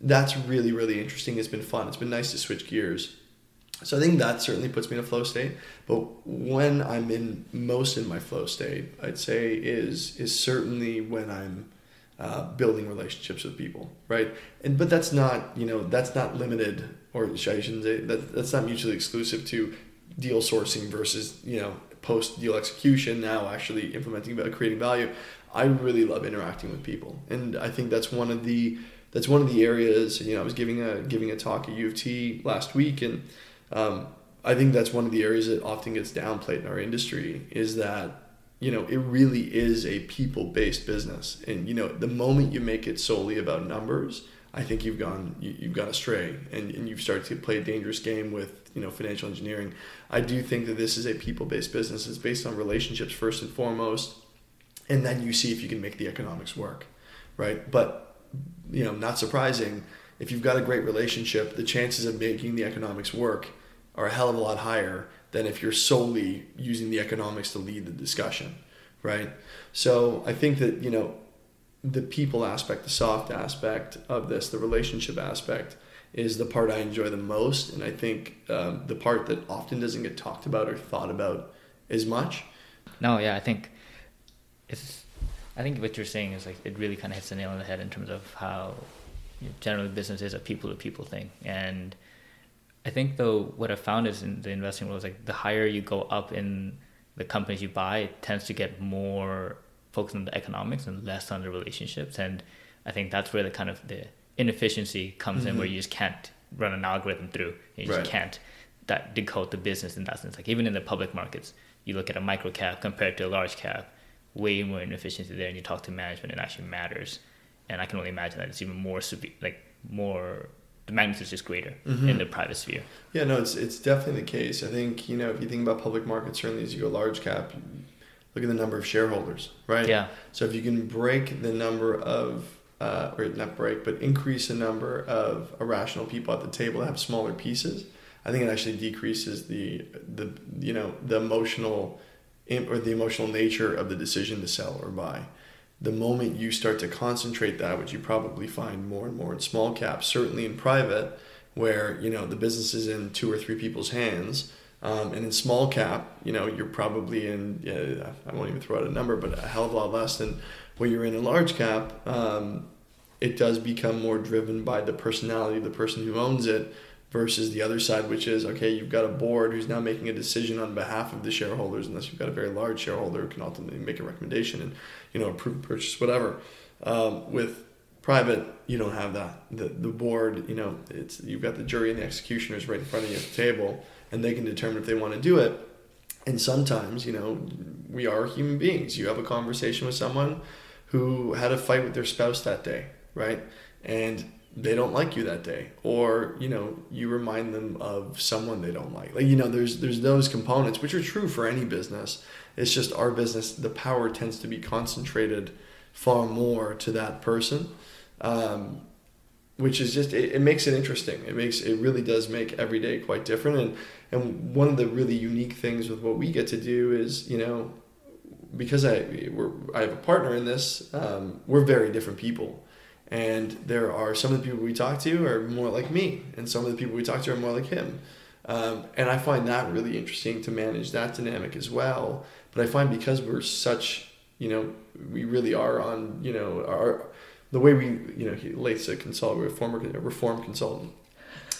That's really, really interesting. It's been fun. It's been nice to switch gears. So I think that certainly puts me in a flow state. But when I'm in most in my flow state, I'd say is is certainly when I'm uh, building relationships with people, right? And but that's not you know that's not limited, or I shouldn't say that that's not mutually exclusive to deal sourcing versus you know post deal execution. Now actually implementing about creating value. I really love interacting with people, and I think that's one of the that's one of the areas. You know, I was giving a giving a talk at U of T last week, and um, I think that's one of the areas that often gets downplayed in our industry is that you know, it really is a people based business. And, you know, the moment you make it solely about numbers, I think you've gone you, you've gone astray and, and you've started to play a dangerous game with you know financial engineering. I do think that this is a people based business. It's based on relationships first and foremost, and then you see if you can make the economics work, right? But you know, not surprising, if you've got a great relationship, the chances of making the economics work are a hell of a lot higher than if you're solely using the economics to lead the discussion, right? So I think that you know the people aspect, the soft aspect of this, the relationship aspect, is the part I enjoy the most, and I think um, the part that often doesn't get talked about or thought about as much. No, yeah, I think it's. I think what you're saying is like it really kind of hits the nail on the head in terms of how generally business is a people to people thing, and I think though what I found is in the investing world is like the higher you go up in the companies you buy, it tends to get more focused on the economics and less on the relationships. And I think that's where the kind of the inefficiency comes mm-hmm. in, where mm-hmm. you just can't run an algorithm through. You just right. can't that decode the business in that sense. Like even in the public markets, you look at a micro cap compared to a large cap, way more inefficiency there. And you talk to management, it actually matters. And I can only imagine that it's even more severe, like more the magnitude is just greater mm-hmm. in the private sphere. Yeah, no, it's it's definitely the case. I think you know if you think about public markets, certainly as you go large cap, look at the number of shareholders, right? Yeah. So if you can break the number of uh, or not break, but increase the number of irrational people at the table that have smaller pieces, I think it actually decreases the the you know the emotional or the emotional nature of the decision to sell or buy the moment you start to concentrate that, which you probably find more and more in small caps, certainly in private, where you know the business is in two or three people's hands, um, and in small cap, you know you're probably in yeah, I won't even throw out a number, but a hell of a lot less than where you're in a large cap. Um, it does become more driven by the personality of the person who owns it versus the other side, which is okay, you've got a board who's now making a decision on behalf of the shareholders, unless you've got a very large shareholder who can ultimately make a recommendation and you know approve purchase whatever. Um, with private, you don't have that. The the board, you know, it's you've got the jury and the executioners right in front of you at the table, and they can determine if they want to do it. And sometimes, you know, we are human beings. You have a conversation with someone who had a fight with their spouse that day, right? And they don't like you that day or you know you remind them of someone they don't like like you know there's there's those components which are true for any business it's just our business the power tends to be concentrated far more to that person um, which is just it, it makes it interesting it makes it really does make every day quite different and and one of the really unique things with what we get to do is you know because I we're, I have a partner in this um, we're very different people and there are some of the people we talk to are more like me, and some of the people we talk to are more like him. Um, and I find that really interesting to manage that dynamic as well. But I find because we're such, you know, we really are on, you know, our the way we, you know, he relates to consult, we're a former reform consultant,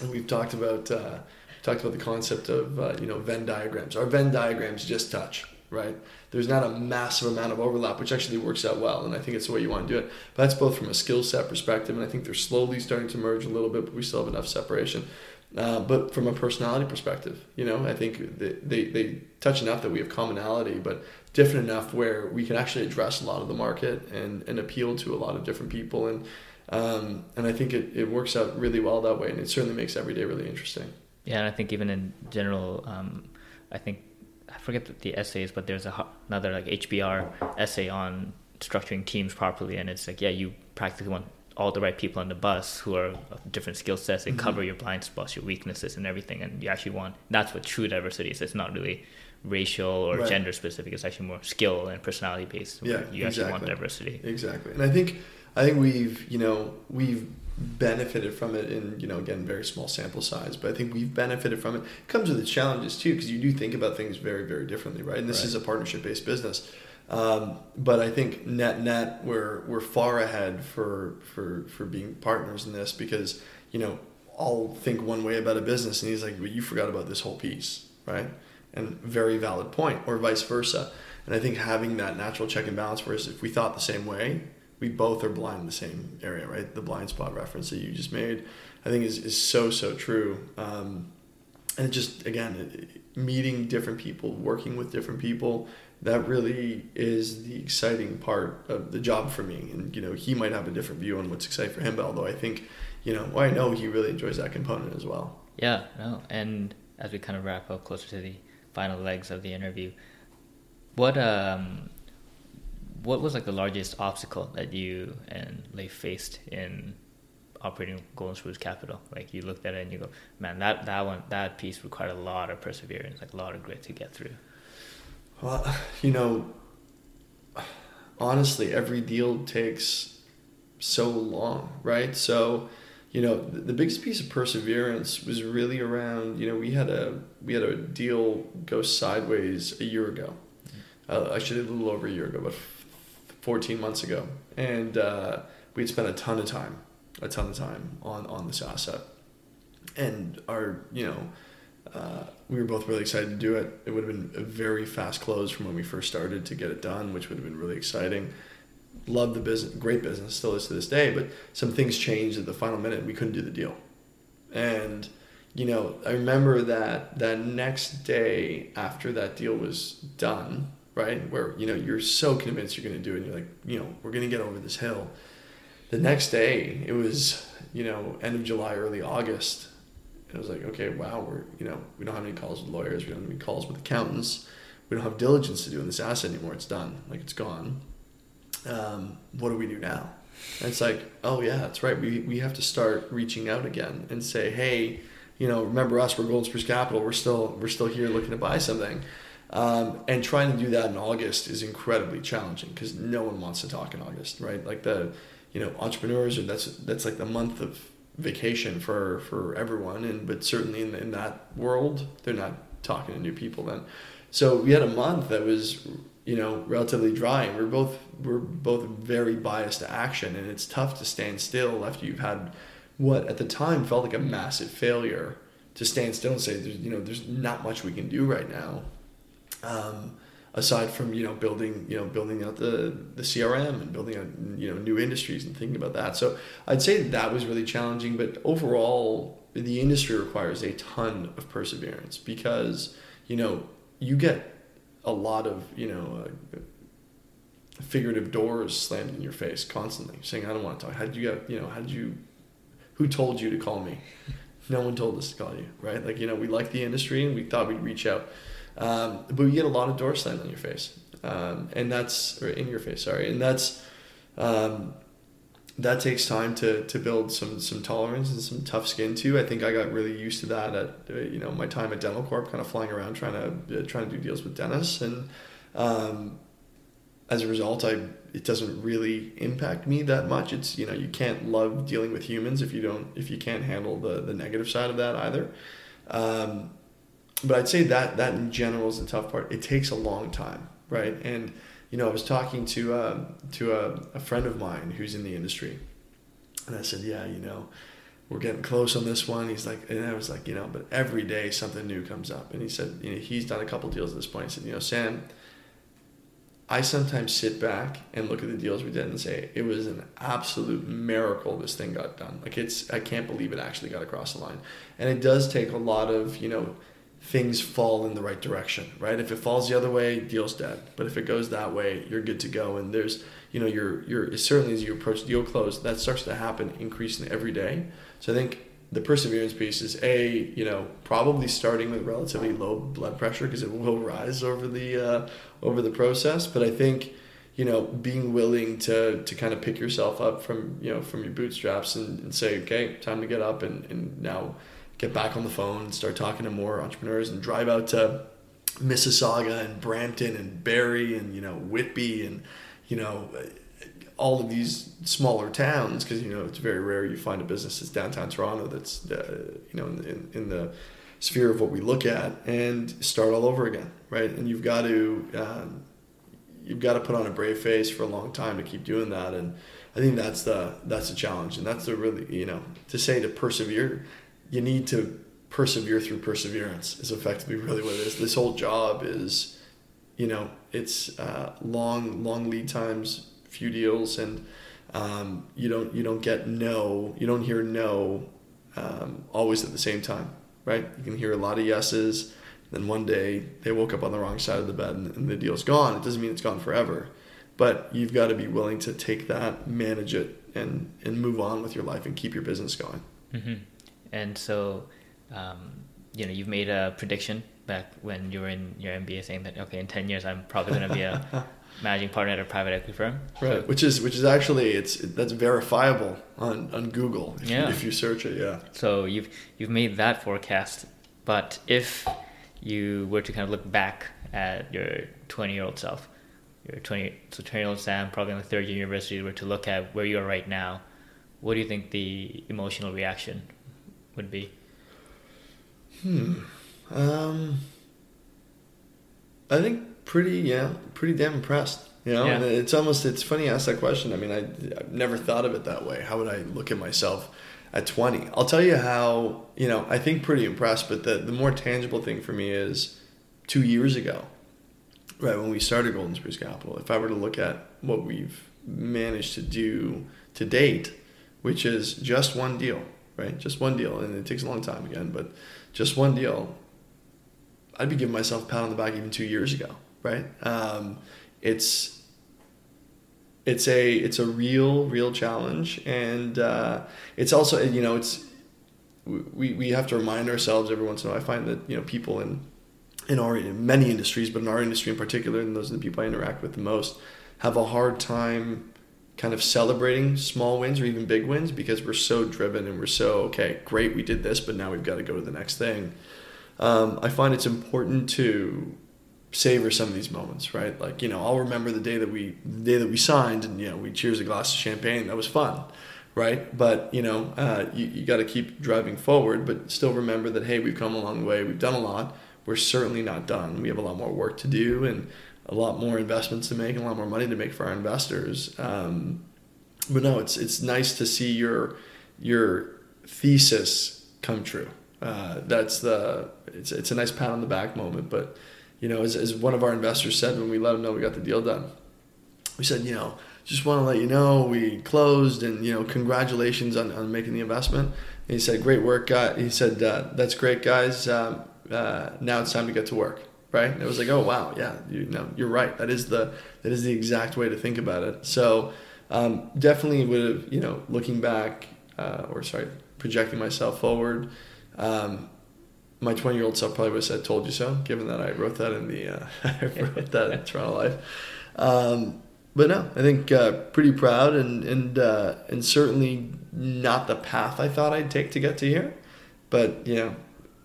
and we've talked about uh, talked about the concept of uh, you know Venn diagrams. Our Venn diagrams just touch right? There's not a massive amount of overlap, which actually works out well, and I think it's the way you want to do it. But that's both from a skill set perspective, and I think they're slowly starting to merge a little bit, but we still have enough separation. Uh, but from a personality perspective, you know, I think they, they, touch enough that we have commonality, but different enough where we can actually address a lot of the market and, and appeal to a lot of different people. And, um, and I think it, it works out really well that way, and it certainly makes every day really interesting. Yeah, and I think even in general, um, I think I forget the, the essays, but there's a, another like HBR essay on structuring teams properly, and it's like yeah, you practically want all the right people on the bus who are of different skill sets and mm-hmm. cover your blind spots, your weaknesses, and everything. And you actually want that's what true diversity is. It's not really racial or right. gender specific. It's actually more skill and personality based. Yeah, you exactly. actually want diversity. Exactly, and I think I think we've you know we've benefited from it in you know again very small sample size but i think we've benefited from it. it comes with its challenges too because you do think about things very very differently right and this right. is a partnership based business um, but i think net net we're we're far ahead for for for being partners in this because you know i'll think one way about a business and he's like well you forgot about this whole piece right and very valid point or vice versa and i think having that natural check and balance whereas if we thought the same way we both are blind in the same area, right? The blind spot reference that you just made, I think is, is so, so true. Um, and just, again, meeting different people, working with different people, that really is the exciting part of the job for me. And you know, he might have a different view on what's exciting for him, but although I think, you know, well, I know he really enjoys that component as well. Yeah, no, and as we kind of wrap up closer to the final legs of the interview, what um, what was like the largest obstacle that you and Laith faced in operating Golden Spruce Capital? Like you looked at it and you go, man, that that one that piece required a lot of perseverance, like a lot of grit to get through. Well, you know, honestly, every deal takes so long, right? So, you know, the, the biggest piece of perseverance was really around. You know, we had a we had a deal go sideways a year ago. Uh, actually, a little over a year ago, but 14 months ago, and uh, we'd spent a ton of time, a ton of time on on this asset, and our you know. Uh, we were both really excited to do it. It would have been a very fast close from when we first started to get it done, which would have been really exciting. Love the business, great business, still is to this day. But some things changed at the final minute. We couldn't do the deal, and you know, I remember that that next day after that deal was done, right? Where, you know, you're so convinced you're going to do it and you're like, you know, we're going to get over this hill. The next day, it was, you know, end of July, early August. It was like, okay, wow, we're, you know, we don't have any calls with lawyers. We don't have any calls with accountants. We don't have diligence to do in this asset anymore. It's done. Like, it's gone. Um, what do we do now? And it's like, oh, yeah, that's right. We, we have to start reaching out again and say, hey, you know, remember us, we're Golden Spruce Capital. We're still, we're still here looking to buy something um, and trying to do that in August is incredibly challenging because no one wants to talk in August, right? Like the, you know, entrepreneurs are that's that's like the month of vacation for for everyone, and but certainly in in that world, they're not talking to new people then. So we had a month that was you know relatively dry, and we're both we're both very biased to action, and it's tough to stand still after you've had what at the time felt like a massive failure to stand still and say there's you know there's not much we can do right now um, aside from you know building you know building out the the CRM and building out you know new industries and thinking about that. So I'd say that was really challenging, but overall the industry requires a ton of perseverance because you know you get a lot of you know uh, figurative doors slammed in your face constantly saying I don't want to talk. How did you get you know how did you who told you to call me? No one told us to call you, right? Like you know we like the industry and we thought we'd reach out um, but you get a lot of door slammed on your face, um, and that's or in your face. Sorry, and that's um, that takes time to to build some some tolerance and some tough skin too. I think I got really used to that at uh, you know my time at Dentalcorp, kind of flying around trying to uh, trying to do deals with dentists, and um, as a result, I it doesn't really impact me that much. It's you know you can't love dealing with humans if you don't if you can't handle the the negative side of that either. Um, but I'd say that that in general is the tough part. It takes a long time, right? And you know, I was talking to um, to a, a friend of mine who's in the industry, and I said, yeah, you know, we're getting close on this one. He's like, and I was like, you know, but every day something new comes up. And he said, you know, he's done a couple deals at this point. He said, you know, Sam, I sometimes sit back and look at the deals we did and say it was an absolute miracle this thing got done. Like it's, I can't believe it actually got across the line. And it does take a lot of, you know things fall in the right direction, right? If it falls the other way, deal's dead. But if it goes that way, you're good to go. And there's, you know, you're you're certainly as you approach deal close, that starts to happen increasingly every day. So I think the perseverance piece is a, you know, probably starting with relatively low blood pressure because it will rise over the uh, over the process. But I think you know being willing to to kind of pick yourself up from you know from your bootstraps and, and say okay time to get up and, and now get back on the phone and start talking to more entrepreneurs and drive out to Mississauga and Brampton and Barrie and you know Whitby and you know all of these smaller towns because you know it's very rare you find a business that's downtown Toronto that's uh, you know in, in the sphere of what we look at and start all over again right? And you've got to um, you've got to put on a brave face for a long time to keep doing that and I think that's the that's the challenge and that's the really you know to say to persevere you need to persevere through perseverance is effectively really what it is. This whole job is, you know, it's uh, long, long lead times, few deals, and um, you don't you don't get no, you don't hear no um, always at the same time, right? You can hear a lot of yeses, Then one day they woke up on the wrong side of the bed and, and the deal's gone. It doesn't mean it's gone forever, but you've got to be willing to take that, manage it, and and move on with your life and keep your business going. Mm-hmm. And so, um, you know, you've made a prediction back when you were in your MBA saying that okay, in ten years I'm probably going to be a managing partner at a private equity firm. Right, so, which is which is actually it's that's verifiable on, on Google if, yeah. you, if you search it. Yeah. So you've you've made that forecast, but if you were to kind of look back at your twenty year old self, your twenty so twenty year old Sam, probably in the third year university, were to look at where you are right now, what do you think the emotional reaction would be? Hmm. Um. I think pretty yeah pretty damn impressed you know yeah. it's almost it's funny you ask that question i mean I, i've never thought of it that way how would i look at myself at 20 i'll tell you how you know i think pretty impressed but the, the more tangible thing for me is two years ago right when we started golden spruce capital if i were to look at what we've managed to do to date which is just one deal right just one deal and it takes a long time again but just one deal i'd be giving myself a pat on the back even two years ago right? Um, it's it's a it's a real real challenge, and uh, it's also you know it's we, we have to remind ourselves every once in a while. I find that you know people in in our in many industries, but in our industry in particular, and those are the people I interact with the most, have a hard time kind of celebrating small wins or even big wins because we're so driven and we're so okay, great, we did this, but now we've got to go to the next thing. Um, I find it's important to savor some of these moments, right? Like, you know, I'll remember the day that we the day that we signed and, you know, we cheers a glass of champagne. That was fun, right? But, you know, uh, you, you got to keep driving forward, but still remember that, hey, we've come a long way. We've done a lot. We're certainly not done. We have a lot more work to do and a lot more investments to make and a lot more money to make for our investors. Um, but no, it's, it's nice to see your, your thesis come true. Uh, that's the, it's, it's a nice pat on the back moment, but, you know, as, as one of our investors said when we let him know we got the deal done, we said, you know, just want to let you know we closed and, you know, congratulations on, on making the investment. And he said, great work, guy. He said, uh, that's great, guys. Um, uh, now it's time to get to work. Right. And it was like, oh, wow. Yeah, you know, you're right. That is the, that is the exact way to think about it. So um, definitely would have, you know, looking back uh, or sorry, projecting myself forward, um, my 20 year old self probably would have said, told you so, given that I wrote that in the, uh, I wrote that in Toronto Life. Um, but no, I think uh, pretty proud and, and, uh, and certainly not the path I thought I'd take to get to here. But, you know,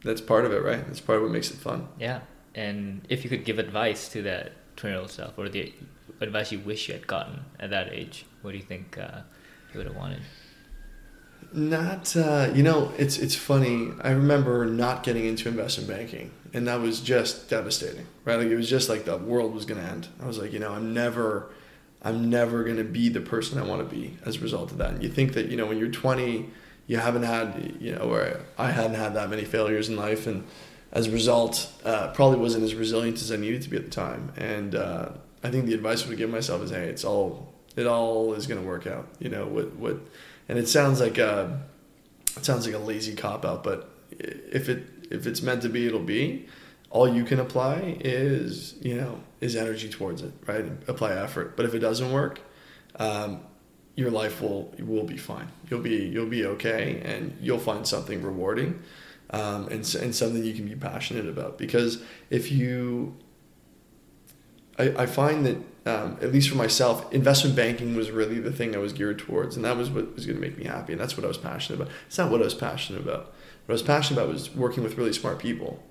that's part of it, right? That's part of what makes it fun. Yeah. And if you could give advice to that 20 year old self or the advice you wish you had gotten at that age, what do you think uh, you would have wanted? Not, uh, you know, it's it's funny. I remember not getting into investment banking, and that was just devastating, right? Like it was just like the world was gonna end. I was like, you know, I'm never, I'm never gonna be the person I want to be as a result of that. And you think that, you know, when you're 20, you haven't had, you know, or I hadn't had that many failures in life, and as a result, uh, probably wasn't as resilient as I needed to be at the time. And uh, I think the advice I would give myself is, hey, it's all, it all is gonna work out. You know, what what and it sounds like a it sounds like a lazy cop out, but if it if it's meant to be, it'll be. All you can apply is you know is energy towards it, right? Apply effort. But if it doesn't work, um, your life will will be fine. You'll be you'll be okay, and you'll find something rewarding, um, and and something you can be passionate about. Because if you, I, I find that um, at least for myself, investment banking was really the thing I was geared towards, and that was what was going to make me happy, and that's what I was passionate about. It's not what I was passionate about. What I was passionate about was working with really smart people,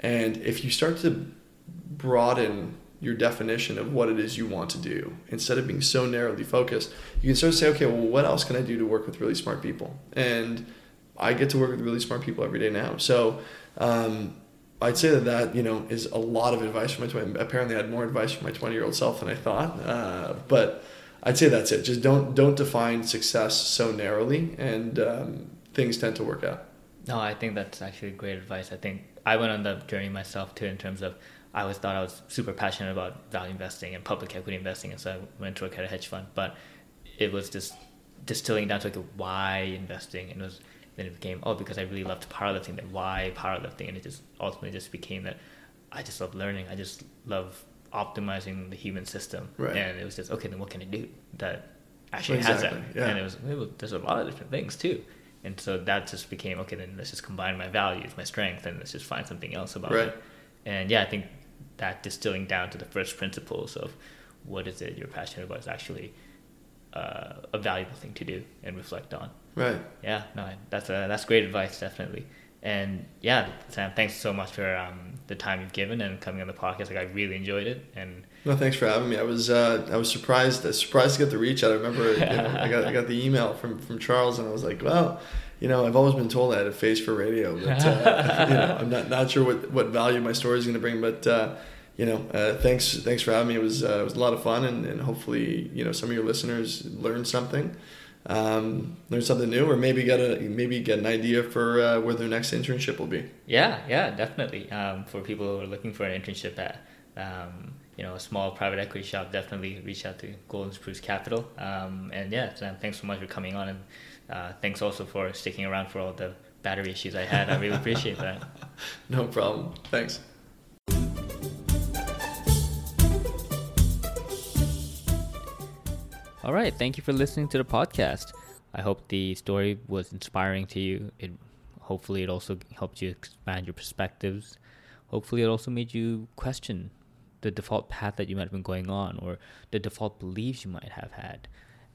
and if you start to broaden your definition of what it is you want to do instead of being so narrowly focused, you can start to say, okay, well, what else can I do to work with really smart people? And I get to work with really smart people every day now. So. Um, I'd say that that you know is a lot of advice for my 20. Apparently, I had more advice for my 20 year old self than I thought. Uh, but I'd say that's it. Just don't don't define success so narrowly, and um, things tend to work out. No, I think that's actually great advice. I think I went on the journey myself too in terms of I always thought I was super passionate about value investing and public equity investing, and so I went to work at a hedge fund. But it was just distilling down to like why investing, and it was then it became oh because I really loved powerlifting. Then why powerlifting? And it just ultimately just became that I just love learning. I just love optimizing the human system. Right. And it was just okay. Then what can I do that actually Exactly, has that? yeah. And it was there's a lot of different things too. And so that just became okay. Then let's just combine my values, my strength, and let's just find something else about Right. it. And yeah, I think that distilling down to the first principles of what is it you're passionate about is actually uh, a valuable thing to do and reflect on. Right. Yeah, no, that's a, that's great advice, definitely. And yeah, Sam, thanks so much for um, the time you've given and coming on the podcast. Like I really enjoyed it, and No, thanks for having me. I was uh, I was surprised surprised to get the reach out. I remember you know, I got I got the email from from Charles, and I was like, well, you know, I've always been told I had a face for radio, but uh, you know, I'm not not sure what what value my story is going to bring, but. Uh, you know, uh, thanks thanks for having me. It was uh, it was a lot of fun, and, and hopefully, you know, some of your listeners learned something, um, learned something new, or maybe get a maybe get an idea for uh, where their next internship will be. yeah, yeah, definitely. Um, for people who are looking for an internship at um, you know a small private equity shop, definitely reach out to Golden Spruce Capital. Um, and yeah, Sam, thanks so much for coming on, and uh, thanks also for sticking around for all the battery issues I had. I really appreciate that. No problem. Thanks. All right, thank you for listening to the podcast. I hope the story was inspiring to you. It hopefully it also helped you expand your perspectives. Hopefully it also made you question the default path that you might have been going on or the default beliefs you might have had.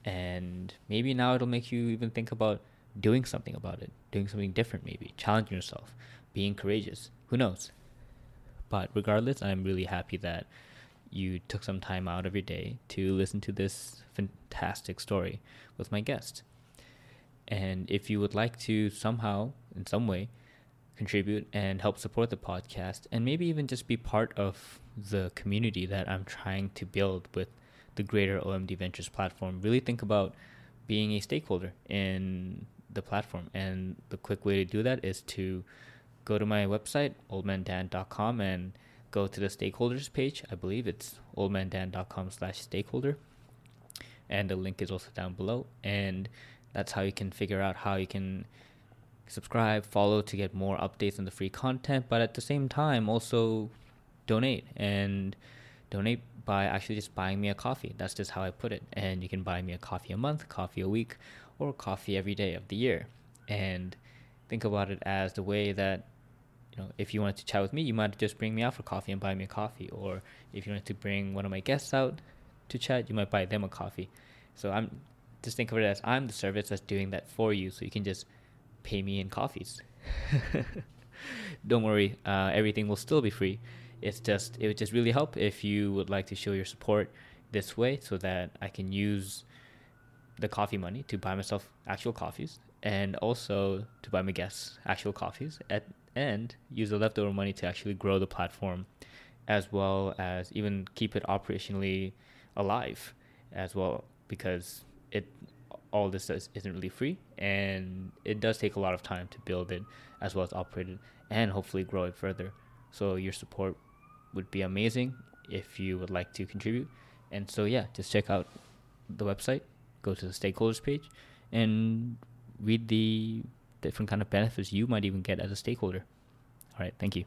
And maybe now it'll make you even think about doing something about it, doing something different maybe, challenging yourself, being courageous. Who knows? But regardless, I'm really happy that you took some time out of your day to listen to this fantastic story with my guest. And if you would like to somehow, in some way, contribute and help support the podcast, and maybe even just be part of the community that I'm trying to build with the greater OMD Ventures platform, really think about being a stakeholder in the platform. And the quick way to do that is to go to my website, oldmandan.com, and go to the stakeholders page. I believe it's oldmandan.com slash stakeholder. And the link is also down below. And that's how you can figure out how you can subscribe, follow to get more updates on the free content, but at the same time also donate and donate by actually just buying me a coffee. That's just how I put it. And you can buy me a coffee a month, coffee a week, or coffee every day of the year. And think about it as the way that you know, if you wanted to chat with me, you might just bring me out for coffee and buy me a coffee. Or if you wanted to bring one of my guests out to chat, you might buy them a coffee. So I'm just think of it as I'm the service that's doing that for you, so you can just pay me in coffees. Don't worry, uh, everything will still be free. It's just it would just really help if you would like to show your support this way, so that I can use the coffee money to buy myself actual coffees and also to buy my guests actual coffees at, and use the leftover money to actually grow the platform as well as even keep it operationally alive as well because it all this is, isn't really free and it does take a lot of time to build it as well as operate it and hopefully grow it further. So your support would be amazing if you would like to contribute. And so yeah just check out the website go to the stakeholders page and read the different kind of benefits you might even get as a stakeholder. All right thank you